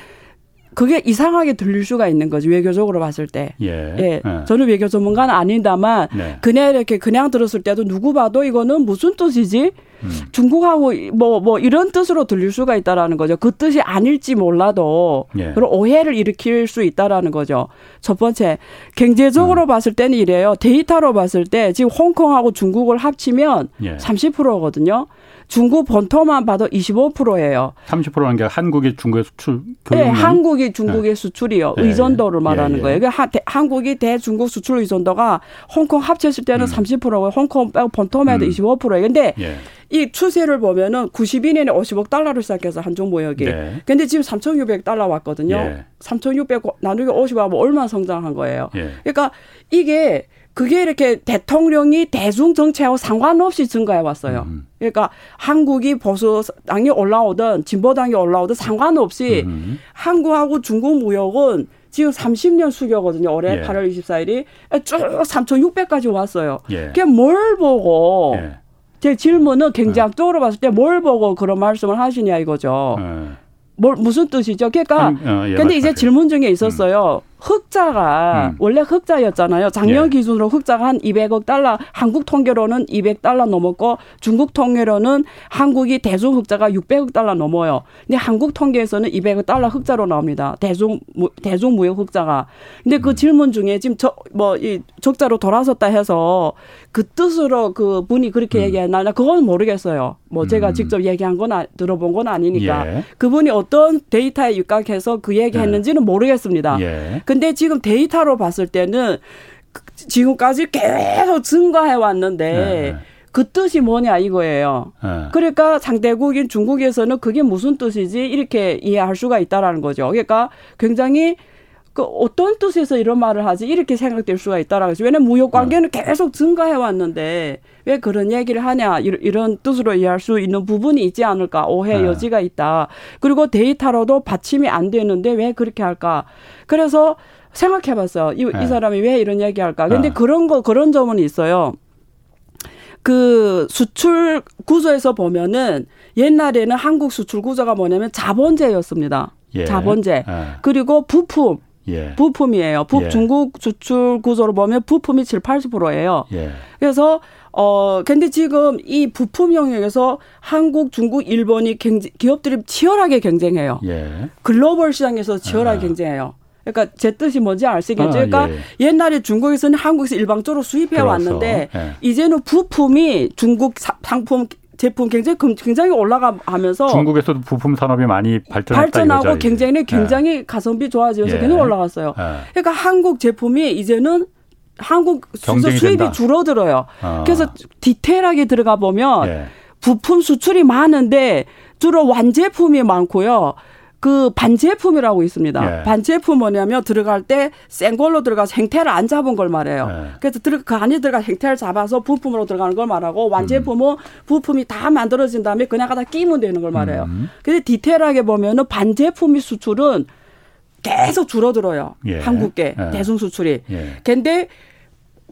그게 이상하게 들릴 수가 있는 거지 외교적으로 봤을 때. 예. 예, 예. 저는 외교 전문가는 아닙니다만 네. 그냥 이렇게 그냥 들었을 때도 누구 봐도 이거는 무슨 뜻이지? 음. 중국하고 뭐뭐 이런 뜻으로 들릴 수가 있다라는 거죠. 그 뜻이 아닐지 몰라도 예. 그런 오해를 일으킬 수 있다라는 거죠. 첫 번째 경제적으로 음. 봤을 때는 이래요. 데이터로 봤을 때 지금 홍콩하고 중국을 합치면 예. 30%거든요. 중국 본토만 봐도 25%예요. 30%라는 게 한국이 중국에 수출 네, 한국이 중국의 수출이요. 예, 의존도를 예, 말하는 예. 거예요. 그러니까 한국이 대중국 수출 의존도가 홍콩 합쳤을 때는 30%고 홍콩 빼고 본토만 해도 음. 25%예요. 근데 예. 이 추세를 보면은 92년에 50억 달러로 시작해서 한중 무역이. 네. 근데 지금 3,600 달러 왔거든요. 예. 3,600 나누기 50하면 얼마 성장한 거예요. 예. 그러니까 이게 그게 이렇게 대통령이 대중 정책하고 상관없이 증가해 왔어요. 음. 그러니까 한국이 보수 당이 올라오든 진보 당이 올라오든 상관없이 음. 한국하고 중국 무역은 지금 30년 수교거든요. 올해 예. 8월 24일이 쭉 3,600까지 왔어요. 예. 그게 뭘 보고 예. 제 질문은 경제학적으로 봤을 때 뭘 보고 그런 말씀을 하시냐 이거죠. 예. 뭘 무슨 뜻이죠? 그러니까 한- 어, 예, 근데 이제 말씀하세요. 질문 중에 있었어요. 흑자가 음. 원래 흑자였잖아요. 작년 예. 기준으로 흑자가 한 200억 달러, 한국 통계로는 200달러 넘었고 중국 통계로는 한국이 대중 흑자가 600억 달러 넘어요. 근데 한국 통계에서는 200억 달러 흑자로 나옵니다. 대중 무- 대중 무역 흑자가. 근데 음. 그 질문 중에 지금 저뭐이 적자로 돌아섰다 해서 그 뜻으로 그 분이 그렇게 얘기했나 그건 모르겠어요. 뭐 제가 음. 직접 얘기한 건 아, 들어본 건 아니니까. 예. 그분이 어떤 데이터에 육각해서 그 얘기 했는지는 모르겠습니다. 예. 근데 지금 데이터로 봤을 때는 그- 지금까지 계속 증가해 왔는데 네. 그 뜻이 뭐냐 이거예요. 예. 그러니까 상대국인 중국에서는 그게 무슨 뜻이지 이렇게 이해할 수가 있다라는 거죠. 그러니까 굉장히 그 어떤 뜻에서 이런 말을 하지 이렇게 생각될 수가 있다라는 거죠. 왜냐면 무역 관계는 계속 증가해 왔는데 왜 그런 얘기를 하냐 이런, 뜻으로 이해할 수 있는 부분이 있지 않을까 오해 네. 여지가 있다. 그리고 데이터로도 받침이 안 되는데 왜 그렇게 할까? 그래서 생각해봤어요. 이, 네. 이 사람이 왜 이런 얘기할까? 근데 네. 그런 거 그런 점은 있어요. 그 수출 구조에서 보면은 옛날에는 한국 수출 구조가 뭐냐면 자본제였습니다. 예. 자본제. 예. 그리고 부품. 예. 부품이에요. 부, 예. 중국 수출 구조로 보면 부품이 7, 80%예요. 예. 그래서 어 근데 지금 이 부품 영역에서 한국, 중국, 일본이 경쟁, 기업들이 치열하게 경쟁해요. 예. 글로벌 시장에서 치열하게 아. 경쟁해요. 그러니까 제 뜻이 뭔지 알시겠죠? 아, 그러니까 예. 옛날에 중국에서는 한국에서 일방적으로 수입해 왔는데 예. 이제는 부품이 중국 상품 제품 굉장히 굉장히 올라가면서 중국에서도 부품 산업이 많이 발전하고 굉장히 굉장히 예. 가성비 좋아지면서 예. 굉장히 올라갔어요. 예. 그러니까 한국 제품이 이제는 한국 수입이 된다. 줄어들어요. 어. 그래서 디테일하게 들어가 보면 예. 부품 수출이 많은데 주로 완제품이 많고요. 그 반제품이라고 있습니다. 예. 반제품 뭐냐면 들어갈 때센 걸로 들어가서 행태를 안 잡은 걸 말해요. 예. 그래서 들어 그 안에 들어가 행태를 잡아서 부품으로 들어가는 걸 말하고 완제품은 음. 부품이 다 만들어진 다음에 그냥 갖다 끼면 되는 걸 말해요. 음. 근데 디테일하게 보면은 반제품이 수출은 계속 줄어들어요. 예. 한국계 예. 대중 수출이. 예. 근데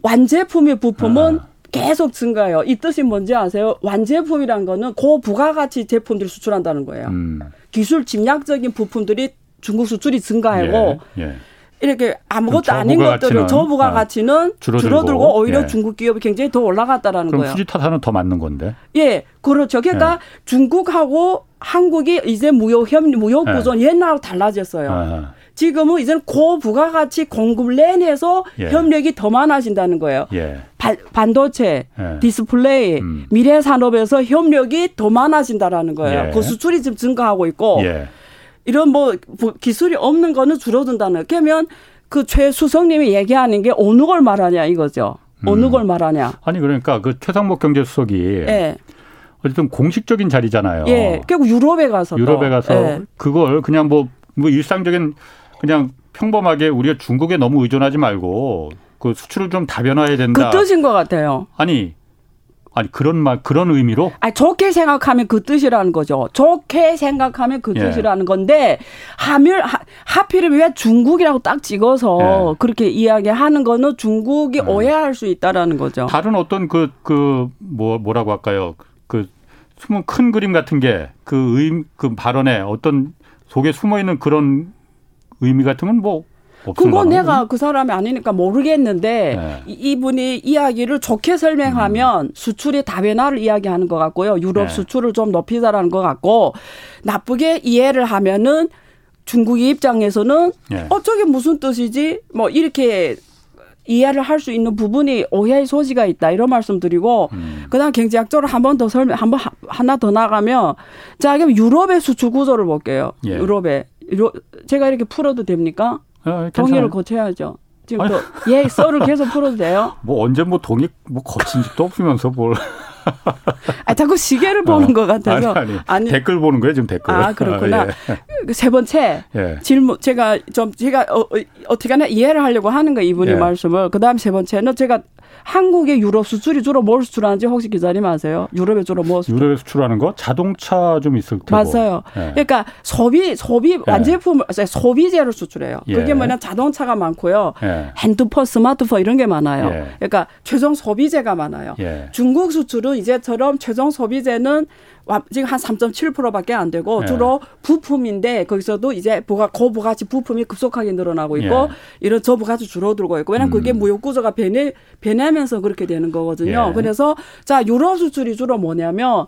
완제품의 부품은 아. 계속 증가해요. 이 뜻이 뭔지 아세요? 완제품이란 거는 고부가가치 제품들을 수출한다는 거예요. 음. 기술 침략적인 부품들이 중국 수출이 증가하고 예, 예. 이렇게 아무것도 아닌 것들은 저부가 가치는 아, 줄어들고, 줄어들고 오히려 예. 중국 기업이 굉장히 더 올라갔다라는 그럼 거예요. 수지 타산은 더 맞는 건데. 예, 그렇죠. 그러니까 예. 중국하고 한국이 이제 무역 협 무역 구조는 예. 옛날하고 달라졌어요. 아하. 지금은 이제는 고부가가치 공급 내에서 예. 협력이 더 많아진다는 거예요. 예. 바, 반도체, 예. 디스플레이, 음. 미래 산업에서 협력이 더 많아진다라는 거예요. 예. 그 수출이 지금 증가하고 있고 예. 이런 뭐 기술이 없는 거는 줄어든다는. 그러면 그 최수성님이 얘기하는 게 어느 걸 말하냐 이거죠. 어느 음. 걸 말하냐. 아니 그러니까 그 최상목 경제수석이 예. 어쨌든 공식적인 자리잖아요. 예. 결국 유럽에 가서 유럽에 가서 예. 그걸 그냥 뭐, 뭐 일상적인 그냥 평범하게 우리가 중국에 너무 의존하지 말고 그 수출을 좀 다변화해야 된다. 그 뜻인 것 같아요. 아니 아니 그런 말 그런 의미로? 아 좋게 생각하면 그 뜻이라는 거죠. 좋게 생각하면 그 예. 뜻이라는 건데 하밀 하, 하필이면 왜 중국이라고 딱 찍어서 예. 그렇게 이야기하는 거는 중국이 예. 오해할 수 있다라는 거죠. 다른 어떤 그 그 뭐 뭐라고 할까요? 그 숨은 큰 그림 같은 게 그 의그 발언에 어떤 속에 숨어 있는 그런 의미 건뭐 그건 내가 그 사람이 아니니까 모르겠는데 네. 이분이 이야기를 좋게 설명하면 음. 수출의 다변화를 이야기하는 것 같고요. 유럽 네. 수출을 좀 높이자라는 것 같고 나쁘게 이해를 하면은 중국의 입장에서는 네. 어 저게 무슨 뜻이지? 뭐 이렇게 이해를 할 수 있는 부분이 오해의 소지가 있다 이런 말씀드리고 음. 그다음 경제학적으로 한 번 더 설명 한 번 하나 더 나가면 자 그럼 유럽의 수출 구조를 볼게요. 예. 유럽의 제가 이렇게 풀어도 됩니까? 어, 동의를 거쳐야죠. 지금 예 썰을 계속 풀어도 돼요? 뭐 언제 뭐 동의 뭐 거친 적도 없으면서 뭘? 아 자꾸 시계를 보는 어. 것 같아서 아니, 아니, 아니, 댓글 보는 거예요 지금 댓글. 아 그렇구나. 예. 세 번째 예. 질문 제가 좀 제가 어, 어 떻게 하나 이해를 하려고 하는 거 이분이 예. 말씀을 그다음 세 번째는 제가 한국의 유럽 수출이 주로 뭘 수출하는지 혹시 기자님 아세요? 유럽에 주로 뭐 수출? 유럽에 수출하는 거 자동차 좀 있을 테고. 맞아요. 예. 그러니까 소비 소비 예. 완제품 소비재를 수출해요. 예. 그게 뭐냐 자동차가 많고요. 예. 핸드폰, 스마트폰 이런 게 많아요. 예. 그러니까 최종 소비재가 많아요. 예. 중국 수출은 이제처럼 최종 소비재는 지금 한 3.7%밖에 안 되고 예. 주로 부품인데 거기서도 이제 부가 고부가치 부품이 급속하게 늘어나고 있고 예. 이런 저부가치 줄어들고 있고 왜냐면 음. 그게 무역 구조가 변해 변하면서 그렇게 되는 거거든요. 예. 그래서 자 유럽 수출이 주로 뭐냐면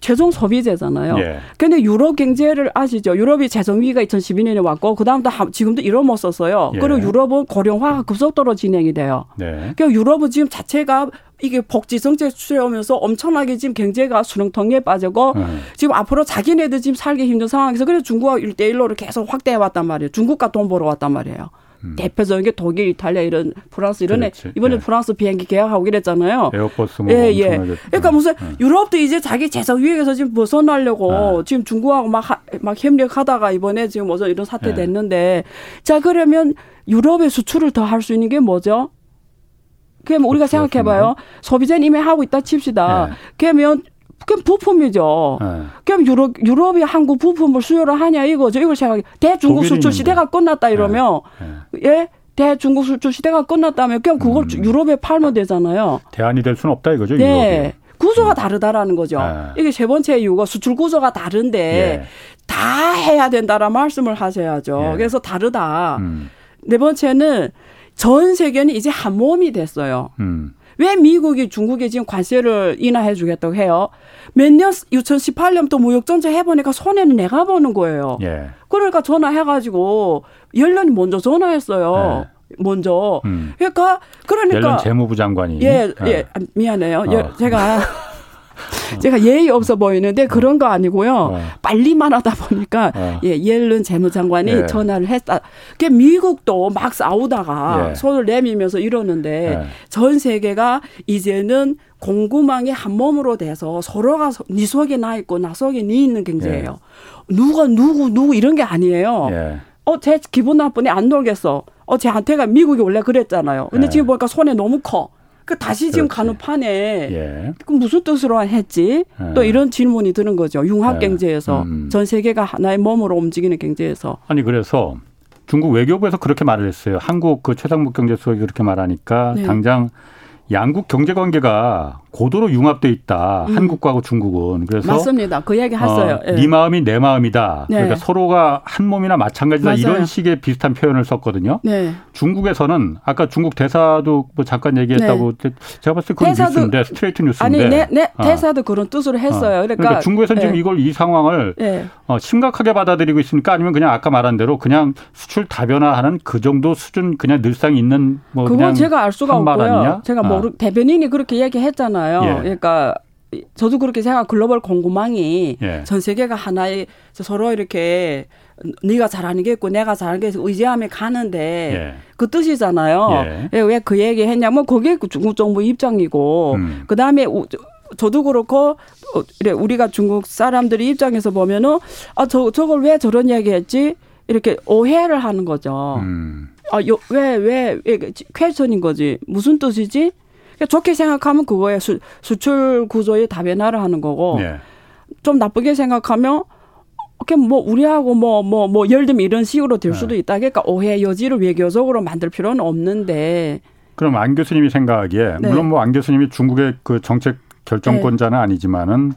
최종 소비재잖아요. 예. 근데 유럽 경제를 아시죠? 유럽이 재정 위기가 2012년에 왔고 그다음도 지금도 썼어요. 예. 그리고 유럽은 고령화가 급속도로 진행이 돼요. 네. 그러니까 유럽은 지금 자체가 이게 복지 정책 수행하면서 엄청나게 지금 경제가 수렁텅에 빠지고 음. 지금 앞으로 자기네들 지금 살기 힘든 상황에서 그래서 중국하고 일대일로를 계속 확대해 왔단 말이에요. 중국과 돈 벌어 왔단 말이에요. 음. 대표적인 게 독일, 이탈리아 이런 프랑스 이런 애 이번에 예. 프랑스 비행기 계약하고 이랬잖아요. 에어버스 뭐 예, 예. 그러니까 무슨 예. 유럽도 이제 자기 재정 위기에서 지금 벗어나려고 예. 지금 중국하고 막 막 협력하다가 이번에 지금 뭐죠 이런 사태 예. 됐는데 자 그러면 유럽의 수출을 더 할 수 있는 게 뭐죠? 그럼 우리가 생각해봐요. 소비자는 이미 하고 있다 칩시다. 네. 그러면 그럼 부품이죠. 네. 그럼 유럽, 유럽이 한국 부품을 수요를 하냐 이거죠. 이걸 생각해. 대중국 수출 시대가 끝났다 이러면, 네. 예? 대중국 수출 시대가 끝났다면 그냥 그걸 음. 유럽에 팔면 되잖아요. 대안이 될 수는 없다 이거죠. 네. 유럽이. 구조가 음. 다르다라는 거죠. 네. 이게 세 번째 이유가 수출 구조가 다른데 예. 다 해야 된다라는 말씀을 하셔야죠. 예. 그래서 다르다. 음. 네 번째는 전 세계는 이제 한 몸이 됐어요. 음. 왜 미국이 중국에 지금 관세를 인하해 주겠다고 해요? 몇 년, 2018년부터 무역전쟁 해보니까 손해는 내가 보는 거예요. 예. 그러니까 전화해가지고, 열년이 먼저 전화했어요. 예. 먼저. 음. 그러니까, 그러니까. 재무부 장관이. 예, 예. 아, 미안해요. 어. 제가. 제가 예의 없어 보이는데 그런 거 아니고요. 어. 빨리 말하다 보니까 어. 예, 옐런 재무장관이 예. 전화를 했다. 그 미국도 막 싸우다가 예. 손을 내밀면서 이러는데 예. 전 세계가 이제는 공구망이 한 몸으로 돼서 서로가 네 속에 나 있고 나 속에 네 있는 경제예요. 예. 누가 누구 누구 이런 게 아니에요. 예. 어, 제 기분 나쁘니 안 놀겠어. 어, 쟤한테가 미국이 원래 그랬잖아요. 근데 지금 보니까 손에 너무 커. 그 다시 지금 가는 판에 예. 그 무슨 뜻으로 했지? 예. 또 이런 질문이 드는 거죠. 융합 예. 경제에서 음. 전 세계가 하나의 몸으로 움직이는 경제에서. 아니 그래서 중국 외교부에서 그렇게 말을 했어요. 한국 그 최상목 경제수석이 그렇게 말하니까 네. 당장 양국 경제 관계가 고도로 융합돼 있다. 음. 한국과 중국은 그래서 맞습니다. 그 이야기 했어요. 어, 예. 네 마음이 내 마음이다. 네. 그러니까 서로가 한 몸이나 마찬가지다. 맞아요. 이런 식의 비슷한 표현을 썼거든요. 네. 중국에서는 아까 중국 대사도 뭐 잠깐 얘기했다고 네. 제가 봤을 때 그런 대사도, 뉴스인데 스트레이트 뉴스인데 아니 네, 네 어. 대사도 그런 뜻으로 했어요. 어. 그러니까, 그러니까 중국에서는 지금 예. 이걸 이 상황을 예. 어, 심각하게 받아들이고 있습니까? 아니면 그냥 아까 말한 대로 그냥 수출 다변화하는 그 정도 수준 그냥 늘상 있는 뭐 그건 제가 알 수가 없고요. 아니냐? 제가 모르 아. 대변인이 그렇게 얘기했잖아요. 예. 그러니까 저도 그렇게 생각 글로벌 공급망이 예. 전 세계가 하나의 서로 이렇게 네가 잘하는 게 있고 내가 잘하는 게 있고 의지하며 가는데 예. 그 뜻이잖아요. 예. 예 왜그 얘기 했냐면 그게 그 중국 정부 입장이고 음. 그다음에 저도 그렇고 어, 우리가 중국 사람들이 입장에서 보면은 아 저 저걸 왜 저런 얘기했지 이렇게 오해를 하는 거죠. 음. 아왜왜 왜, 퀘스천인 거지 무슨 뜻이지? 그러니까 좋게 생각하면 그거에 수, 수출 구조의 다변화를 하는 거고 네. 좀 나쁘게 생각하면 그냥 뭐 우리하고 뭐 뭐뭐 예를 들면 이런 식으로 될 수도 네. 있다. 그러니까 오해 여지를 외교적으로 만들 필요는 없는데. 그럼 안 교수님이 생각하기에 네. 물론 뭐 안 교수님이 중국의 그 정책 결정권자는 네. 아니지만은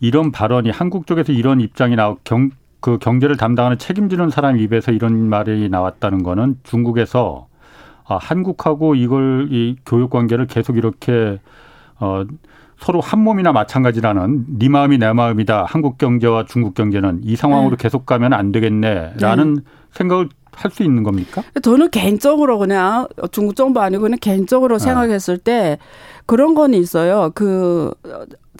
이런 발언이 한국 쪽에서 이런 입장이 나오 경, 그 경제를 담당하는 책임지는 사람 입에서 이런 말이 나왔다는 거는 중국에서 아, 한국하고 이걸 이 교육 관계를 계속 이렇게 어 서로 한 몸이나 마찬가지라는 네 마음이 내 마음이다. 한국 경제와 중국 경제는 이 상황으로 네. 계속 가면 안 되겠네라는 네. 생각을 할 수 있는 겁니까? 저는 개인적으로 그냥 중국 정부 아니고 그냥 개인적으로 네. 생각했을 때 그런 건 있어요. 그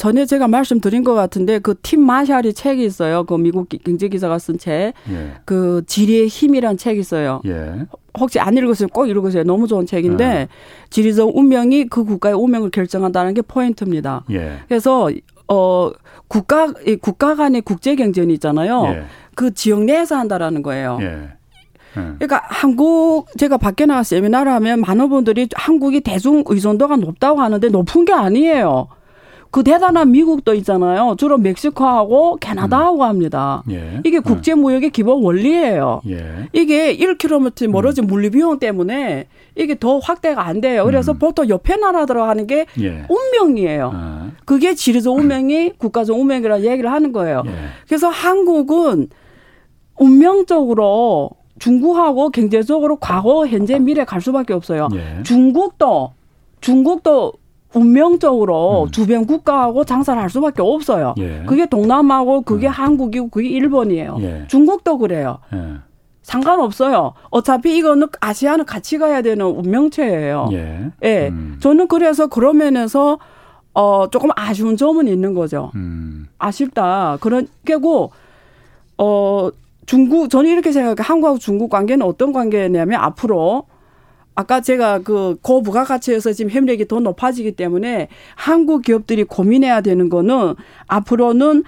전에 제가 말씀드린 것 같은데 그 팀 마샬이 책이 있어요. 그 미국 경제 기자가 쓴 책. 예. 그 지리의 힘이란 책이 있어요. 예. 혹시 안 읽으세요? 꼭 읽으세요. 너무 좋은 책인데 예. 지리적 운명이 그 국가의 운명을 결정한다는 게 포인트입니다. 예. 그래서 어 국가 이 국가 간의 국제 경쟁이 있잖아요. 예. 그 지역 내에서 한다라는 거예요. 예. 그러니까 한국 제가 밖에 나가 세미나를 하면 많은 분들이 한국이 대중 의존도가 높다고 하는데 높은 게 아니에요. 그 대단한 미국도 있잖아요. 주로 멕시코하고 캐나다하고 음. 합니다. 예. 이게 국제 무역의 기본 원리예요. 예. 이게 1km 멀어진 음. 물리 비용 때문에 이게 더 확대가 안 돼요. 그래서 음. 보통 옆에 나라 들어가는 게 예. 운명이에요. 아. 그게 지리적 운명이 국가적 운명이라는 얘기를 하는 거예요. 예. 그래서 한국은 운명적으로 중국하고 경제적으로 과거, 현재, 미래 갈 수밖에 없어요. 예. 중국도 중국도 운명적으로 음. 주변 국가하고 장사를 할 수밖에 없어요. 예. 그게 동남아고 그게 음. 한국이고 그게 일본이에요. 예. 중국도 그래요. 예. 상관없어요. 어차피 이거는 아시아는 같이 가야 되는 운명체예요. 예. 예. 음. 저는 그래서 그런 면에서 어 조금 아쉬운 점은 있는 거죠. 음. 아쉽다. 그런 게고 어 중국 저는 이렇게 생각해요. 한국하고 중국 관계는 어떤 관계냐면 앞으로 아까 제가 그 고부가가치에서 지금 협력이 더 높아지기 때문에 한국 기업들이 고민해야 되는 거는 앞으로는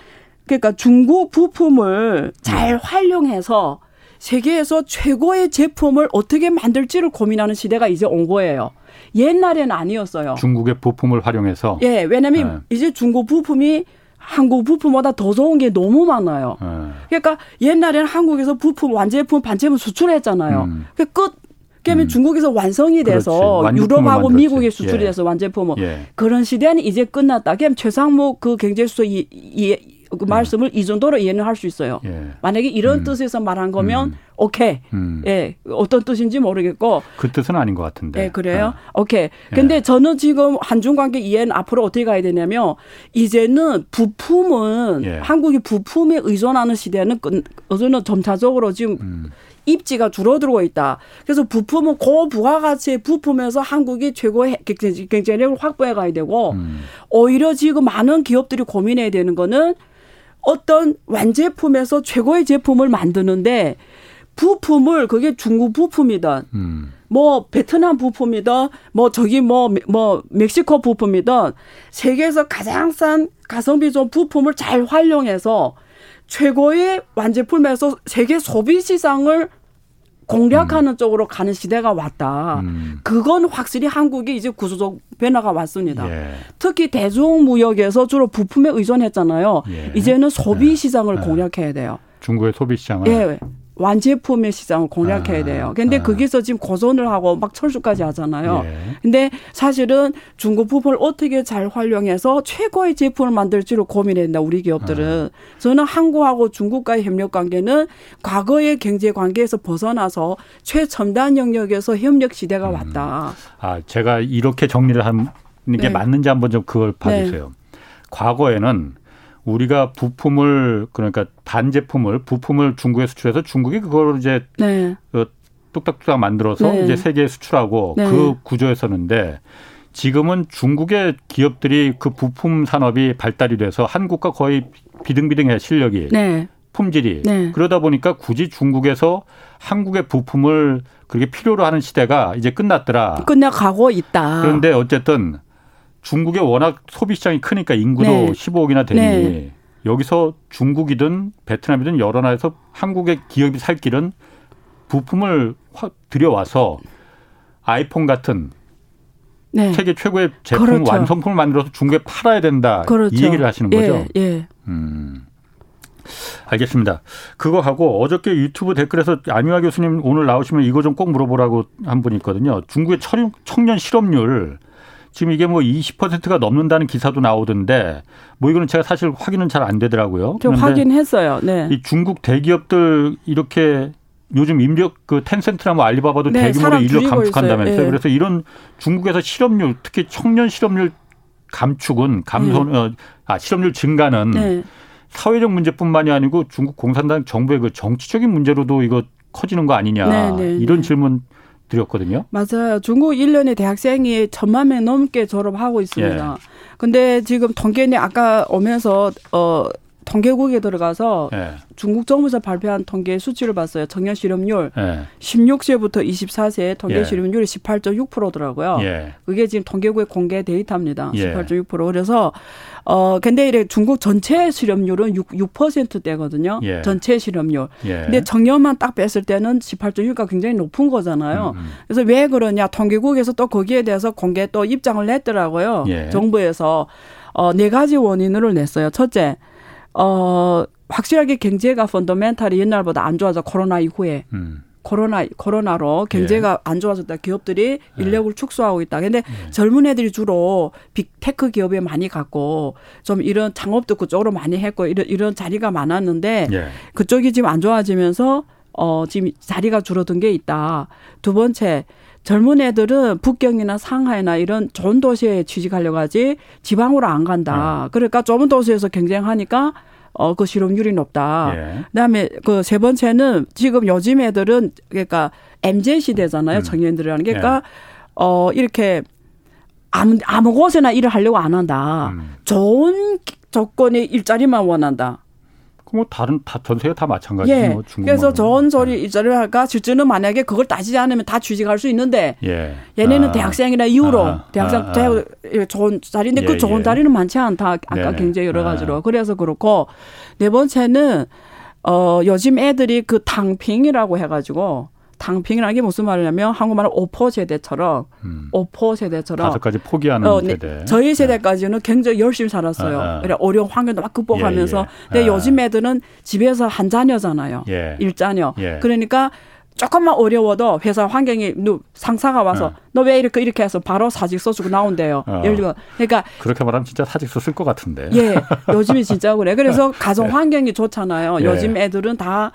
그러니까 중국 부품을 잘 네. 활용해서 세계에서 최고의 제품을 어떻게 만들지를 고민하는 시대가 이제 온 거예요. 옛날에는 아니었어요. 중국의 부품을 활용해서. 예, 왜냐하면 네. 이제 중국 부품이 한국 부품보다 더 좋은 게 너무 많아요. 네. 그러니까 옛날에는 한국에서 부품, 완제품, 반제품 수출했잖아요. 음. 그끝 그러 면 음. 중국에서 완성이 돼서 유럽하고 미국에 수출이 예. 돼서 완제품은 예. 그런 시대는 이제 끝났다. 그럼 최상목 그 경제수석 이, 이, 그 말씀을 이 정도로 이해는 할 수 있어요. 예. 만약에 이런 음. 뜻에서 말한 거면 음. 오케이. 음. 예. 어떤 뜻인지 모르겠고. 그 뜻은 아닌 것 같은데. 예, 그래요? 어. 오케이. 예. 근데 저는 지금 한중 관계 이해는 앞으로 어떻게 가야 되냐면 이제는 부품은 예. 한국이 부품에 의존하는 시대는 어제는 점차적으로 지금 음. 입지가 줄어들고 있다. 그래서 부품은 고부가가치의 부품에서 한국이 최고의 경쟁력을 확보해 가야 되고 음. 오히려 지금 많은 기업들이 고민해야 되는 거는 어떤 완제품에서 최고의 제품을 만드는데 부품을 그게 중국 부품이든 음. 뭐 베트남 부품이든 뭐 저기 뭐뭐 뭐 멕시코 부품이든 세계에서 가장 싼 가성비 좋은 부품을 잘 활용해서 최고의 완제품에서 세계 소비 시장을 공략하는 음. 쪽으로 가는 시대가 왔다. 음. 그건 확실히 한국이 이제 구조적 변화가 왔습니다. 예. 특히 대중무역에서 주로 부품에 의존했잖아요. 예. 이제는 소비 예. 시장을 예. 공략해야 돼요. 중국의 소비 시장을. 예. 완제품의 시장을 공략해야 아, 돼요. 근데 아. 거기서 지금 고전을 하고 막 철수까지 하잖아요. 예. 근데 사실은 중국 부품을 어떻게 잘 활용해서 최고의 제품을 만들지를 고민해야 된다. 우리 기업들은. 아. 저는 한국하고 중국과의 협력 관계는 과거의 경제 관계에서 벗어나서 최첨단 영역에서 협력 시대가 음. 왔다. 아, 제가 이렇게 정리를 하는 게 네. 맞는지 한번 좀 그걸 봐주세요. 네. 과거에는 우리가 부품을 그러니까 반제품을 부품을 중국에 수출해서 중국이 그걸 이제 네. 그 뚝딱뚝딱 만들어서 네. 이제 세계에 수출하고 네. 그 구조였었는데 지금은 중국의 기업들이 그 부품 산업이 발달이 돼서 한국과 거의 비등비등해 실력이 네. 품질이 네. 그러다 보니까 굳이 중국에서 한국의 부품을 그렇게 필요로 하는 시대가 이제 끝났더라. 끝나가고 있다. 그런데 어쨌든 중국의 워낙 소비 시장이 크니까 인구도 네. 15억이나 되니 네. 여기서 중국이든 베트남이든 여러 나라에서 한국의 기업이 살 길은 부품을 들여와서 아이폰 같은 네. 세계 최고의 제품 그렇죠. 완성품을 만들어서 중국에 팔아야 된다. 그렇죠. 이 얘기를 하시는 거죠. 예, 예. 음. 알겠습니다. 그거 하고 어저께 유튜브 댓글에서 안유아 교수님 오늘 나오시면 이거 좀 꼭 물어보라고 한 분이 있거든요. 중국의 청년 실업률 지금 이게 뭐 20%가 넘는다는 기사도 나오던데 뭐 이거는 제가 사실 확인은 잘 안 되더라고요. 저 확인했어요. 네. 이 중국 대기업들 이렇게 요즘 인력 그 텐센트나 뭐 알리바바도 네, 대규모로 인력 감축한다면서요. 네. 그래서 이런 중국에서 실업률 특히 청년 실업률 감축은 감소 네. 어, 아 실업률 증가는 네. 사회적 문제뿐만이 아니고 중국 공산당 정부의 그 정치적인 문제로도 이거 커지는 거 아니냐 네, 네, 이런 질문 드렸거든요. 맞아요. 중국 1년에 대학생이 천만 명 넘게 졸업하고 있습니다. 예. 근데 지금 통계는 아까 오면서 어 통계국에 들어가서 예. 중국 정부에서 발표한 통계 수치를 봤어요. 청년 실업률 예. 16세부터 24세 통계 예. 실업률이 18.6%더라고요. 예. 그게 지금 통계국의 공개 데이터입니다. 18.6%. 예. 그래서 어 근데 이래 중국 전체 실업률은 6, 6%대거든요. 예. 전체 실업률. 근데 청년만 딱 뺐을 때는 18.6가 굉장히 높은 거잖아요. 음, 음. 그래서 왜 그러냐? 통계국에서 또 거기에 대해서 공개 또 입장을 냈더라고요. 정부에서 어, 네 가지 원인을 냈어요. 첫째, 어, 확실하게 경제가 펀더멘탈이 옛날보다 안 좋아져 코로나 이후에. 음. 코로나 코로나로 경제가 예. 안 좋아졌다. 기업들이 예. 인력을 축소하고 있다. 근데 예. 젊은 애들이 주로 빅테크 기업에 많이 갔고 좀 이런 창업도 그쪽으로 많이 했고 이런 이런 자리가 많았는데 예. 그쪽이 지금 안 좋아지면서 어 지금 자리가 줄어든 게 있다. 두 번째 젊은 애들은 북경이나 상하이나 이런 좋은 도시에 취직하려고 하지 지방으로 안 간다. 음. 그러니까 좁은 도시에서 경쟁하니까 어, 그 실업률이 높다. 예. 그다음에 그 세 번째는 지금 요즘 애들은 그러니까 MZ 시대잖아요. 음. 청년들이라는 게. 그러니까 예. 어, 이렇게 아무, 아무 곳에나 일을 하려고 안 한다. 음. 좋은 조건의 일자리만 원한다. 뭐 다른 다 전 세계 다 마찬가지죠. 예. 뭐 그래서 좋은 소리 일자리를 할까? 실제는 만약에 그걸 따지지 않으면 다 취직할 수 있는데 예. 얘네는 아. 대학생이나 이후로 아. 대학생 아. 대학 좋은 자리인데 그 예. 그 좋은 예. 자리는 많지 않다. 아까 네. 경제 여러 아. 가지로 그래서 그렇고 네 번째는 어 요즘 애들이 그 당핑이라고 해가지고 당핑이라는 게 무슨 말이냐면 한국말로 오포 세대처럼 음. 오포 세대처럼 다섯 가지 포기하는 어, 네. 세대. 저희 네. 세대까지는 굉장히 열심히 살았어요. 아, 아. 그래 어려운 환경도 막 극복하면서. 예, 예. 근데 아. 요즘 애들은 집에서 한 자녀잖아요. 예. 일자녀. 예. 그러니까 조금만 어려워도 회사 환경이 상사가 와서 어. 너왜 이렇게 이렇게 해서 바로 사직 써주고 나온대요. 어. 예를 들어 그러니까 그렇게 말하면 진짜 사직서 쓸 것 같은데. 예, 요즘이 진짜 그래. 그래서 가정 예. 환경이 좋잖아요. 예. 요즘 애들은 다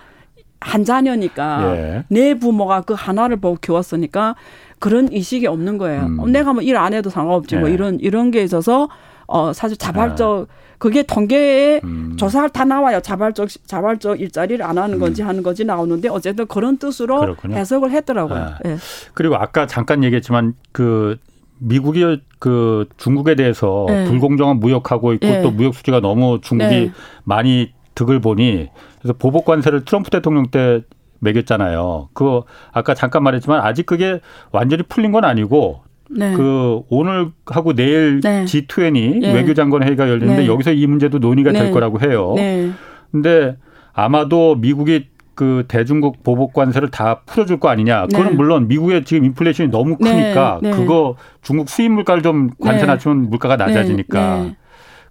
한 자녀니까 예. 내 부모가 그 하나를 보고 키웠으니까 그런 의식이 없는 거예요. 음. 내가 뭐 일 안 해도 상관없지 뭐 예. 이런 이런 게 있어서 어 사실 자발적 아. 그게 통계에 음. 조사할 다 나와요. 자발적 자발적 일자리를 안 하는 건지 음. 하는 건지 나오는데 어쨌든 그런 뜻으로 그렇군요. 해석을 했더라고요. 아. 네. 그리고 아까 잠깐 얘기했지만 그 미국이 그 중국에 대해서 네. 불공정한 무역하고 있고 네. 또 무역 수지가 너무 중국이 네. 많이 득을 보니 그래서 보복 관세를 트럼프 대통령 때 매겼잖아요. 그거 아까 잠깐 말했지만 아직 그게 완전히 풀린 건 아니고 네. 그 오늘 하고 내일 네. G20 네. 외교장관 회의가 열리는데 네. 여기서 이 문제도 논의가 될 네. 거라고 해요. 네. 근데 아마도 미국이 그 대중국 보복 관세를 다 풀어줄 거 아니냐. 그거는 물론 미국의 지금 인플레이션이 너무 크니까 그거 중국 수입 물가를 좀 관세 낮추면 물가가 낮아지니까.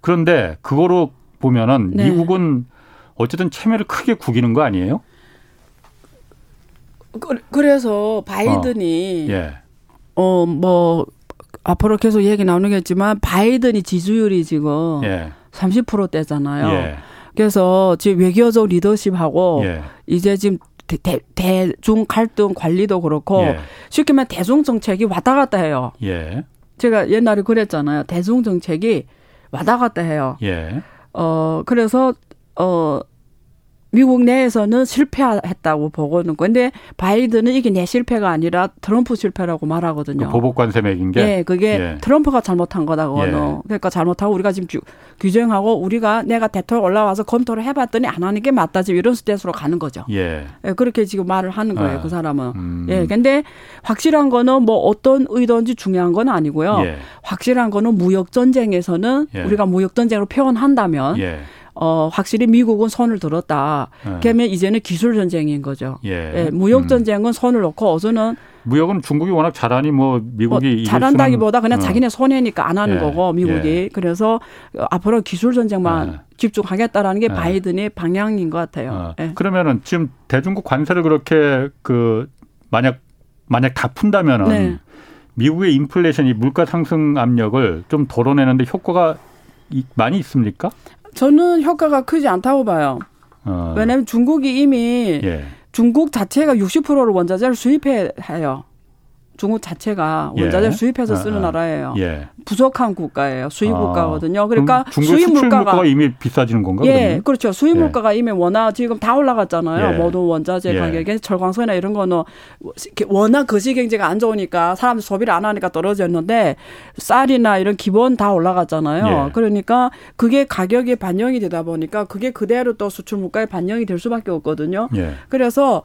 그런데 그거로 보면은 미국은 어쨌든 체면을 크게 구기는 거 아니에요? 그, 그래서 바이든이 어. 예. 어, 뭐, 앞으로 계속 얘기 나누겠지만, 바이든이 지지율이 지금 예. 30%대잖아요. 예. 그래서 지금 외교적 리더십하고 예. 이제 지금 대, 대, 대중 갈등 관리도 그렇고 예. 쉽게 말하면 대중 정책이 왔다 갔다 해요. 예. 제가 옛날에 그랬잖아요. 대중 정책이 왔다 갔다 해요. 예. 어 그래서 어 미국 내에서는 실패했다고 보고는 근데 바이든은 이게 내 실패가 아니라 트럼프 실패라고 말하거든요. 그 보복 관세 맥인 게. 예, 그게 예. 트럼프가 잘못한 거다고. 예. 그러니까 잘못하고 우리가 지금 규정하고 우리가 내가 대통령 올라와서 검토를 해봤더니 안 하는 게 맞다 지금 이런 스탠스로 가는 거죠. 예. 예 그렇게 지금 말을 하는 거예요. 아. 그 사람은. 음. 예. 근데 확실한 거는 뭐 어떤 의도인지 중요한 건 아니고요. 예. 확실한 거는 무역 전쟁에서는 예. 우리가 무역 전쟁으로 표현한다면. 예. 어, 확실히 미국은 손을 들었다. 네. 그러면 이제는 기술 전쟁인 거죠. 예. 예 무역 음. 전쟁은 음. 손을 놓고 어서는 무역은 중국이 워낙 잘하니 뭐 미국이 뭐 잘한다기보다 그냥 어. 자기네 손해니까 안 하는 예. 거고 미국이 예. 그래서 앞으로 기술 전쟁만 예. 집중하겠다라는 게 예. 바이든의 방향인 것 같아요. 어. 예. 그러면은 지금 대중국 관세를 그렇게 그 만약 만약 다 푼다면은 네. 미국의 인플레이션이 물가 상승 압력을 좀 덜어내는데 효과가 많이 있습니까? 저는 효과가 크지 않다고 봐요. 어. 왜냐하면 중국이 이미 예. 중국 자체가 60%를 원자재를 수입해요. 중국 자체가 원자재 예. 수입해서 아, 쓰는 아, 나라예요. 예. 부족한 국가예요. 수입 아. 국가거든요. 그러니까 수입 물가가 이미 비싸지는 건가? 예, 그러면? 그렇죠. 수입 예. 물가가 이미 워낙 지금 다 올라갔잖아요. 예. 모든 원자재 예. 가격에 철광석이나 이런 거는 워낙 거시 경제가 안 좋으니까 사람들 소비를 안 하니까 떨어졌는데 쌀이나 이런 기본 다 올라갔잖아요. 예. 그러니까 그게 가격에 반영이 되다 보니까 그게 그대로 또 수출 물가에 반영이 될 수밖에 없거든요. 그래서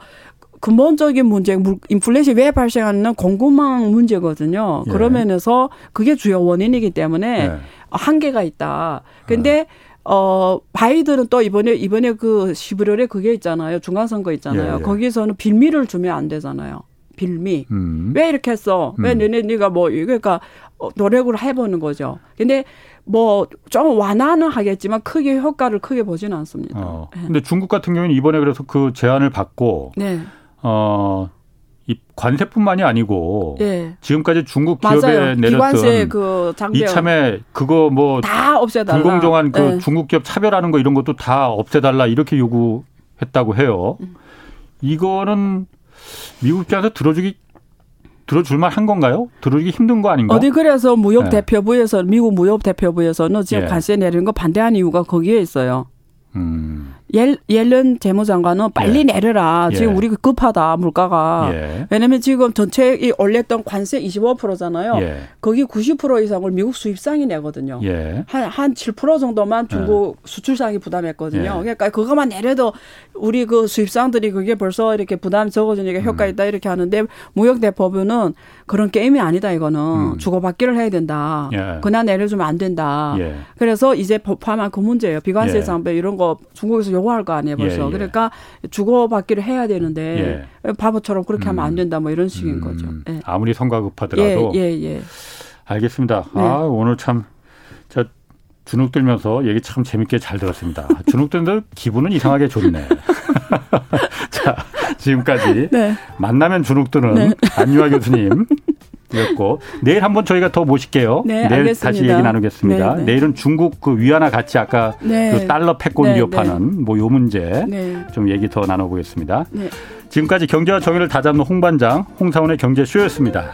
근본적인 문제, 인플레이션이 왜 발생하는 공급망 문제거든요. 예. 그러면서 그게 주요 원인이기 때문에 예. 한계가 있다. 근데 예. 어, 바이든은 또 이번에, 이번에 그 11월에 그게 있잖아요. 중간선거 있잖아요. 예, 예. 거기서는 빌미를 주면 안 되잖아요. 빌미. 음. 왜 이렇게 했어? 왜 음. 너네, 네가 뭐, 그러니까 어, 노력을 해보는 거죠. 근데 뭐 좀 완화는 하겠지만 크게 효과를 크게 보지는 않습니다. 어. 예. 근데 중국 같은 경우는 이번에 그래서 그 제안을 받고 네. 어, 이 관세뿐만이 아니고 예. 지금까지 중국 기업에 맞아요. 내렸던 그 이참에 그거 뭐 다 없애달라. 불공정한 그 예. 중국 기업 차별하는 거 이런 것도 다 없애달라 이렇게 요구했다고 해요. 음. 이거는 미국 입장에서 들어주기 들어줄만 한 건가요? 들어주기 힘든 거 아닌가? 어디 그래서 무역 네. 대표부에서 미국 무역 대표부에서는 지금 예. 관세 내리는 거 반대한 이유가 거기에 있어요. 음. 옐, 옐런 재무장관은 빨리 예. 내려라. 지금 예. 우리 급하다 물가가. 예. 왜냐면 지금 전체 이 올렸던 관세 25%잖아요. 예. 거기 90% 이상을 미국 수입상이 내거든요. 예. 한한 7% 정도만 중국 예. 수출상이 부담했거든요. 그러니까 그것만 내려도 우리 그 수입상들이 그게 벌써 이렇게 부담 적어지니까 효과 음. 있다 이렇게 하는데 무역 대법원은 그런 게임이 아니다 이거는 음. 주고받기를 해야 된다. 그냥 내려주면 안 된다. 그래서 이제 법화만 그 문제예요. 비관세 상배 이런 거 중국에서 요구할 거 아니에요, 벌써. 예, 예. 그러니까 주고받기를 해야 되는데 예. 바보처럼 그렇게 음. 하면 안 된다, 뭐 이런 식인 음. 거죠. 예. 아무리 성과 급하더라도. 예, 예, 예. 알겠습니다. 네. 아, 오늘 참, 저 주눅 들면서 얘기 참 재밌게 잘 들었습니다. 주눅 들면서 기분은 이상하게 좋네. 자, 지금까지 네. 만나면 주눅 드는 네. 안유아 교수님. 였고 내일 한번 저희가 더 모실게요. 네, 내일 알겠습니다. 다시 얘기 나누겠습니다. 네, 네. 내일은 중국 그 위안화 같이 아까 네. 그 달러 패권 네, 위협하는 뭐 요 문제 좀 얘기 더 나눠보겠습니다. 지금까지 경제와 정의를 다잡는 홍반장 홍사원의 경제쇼였습니다.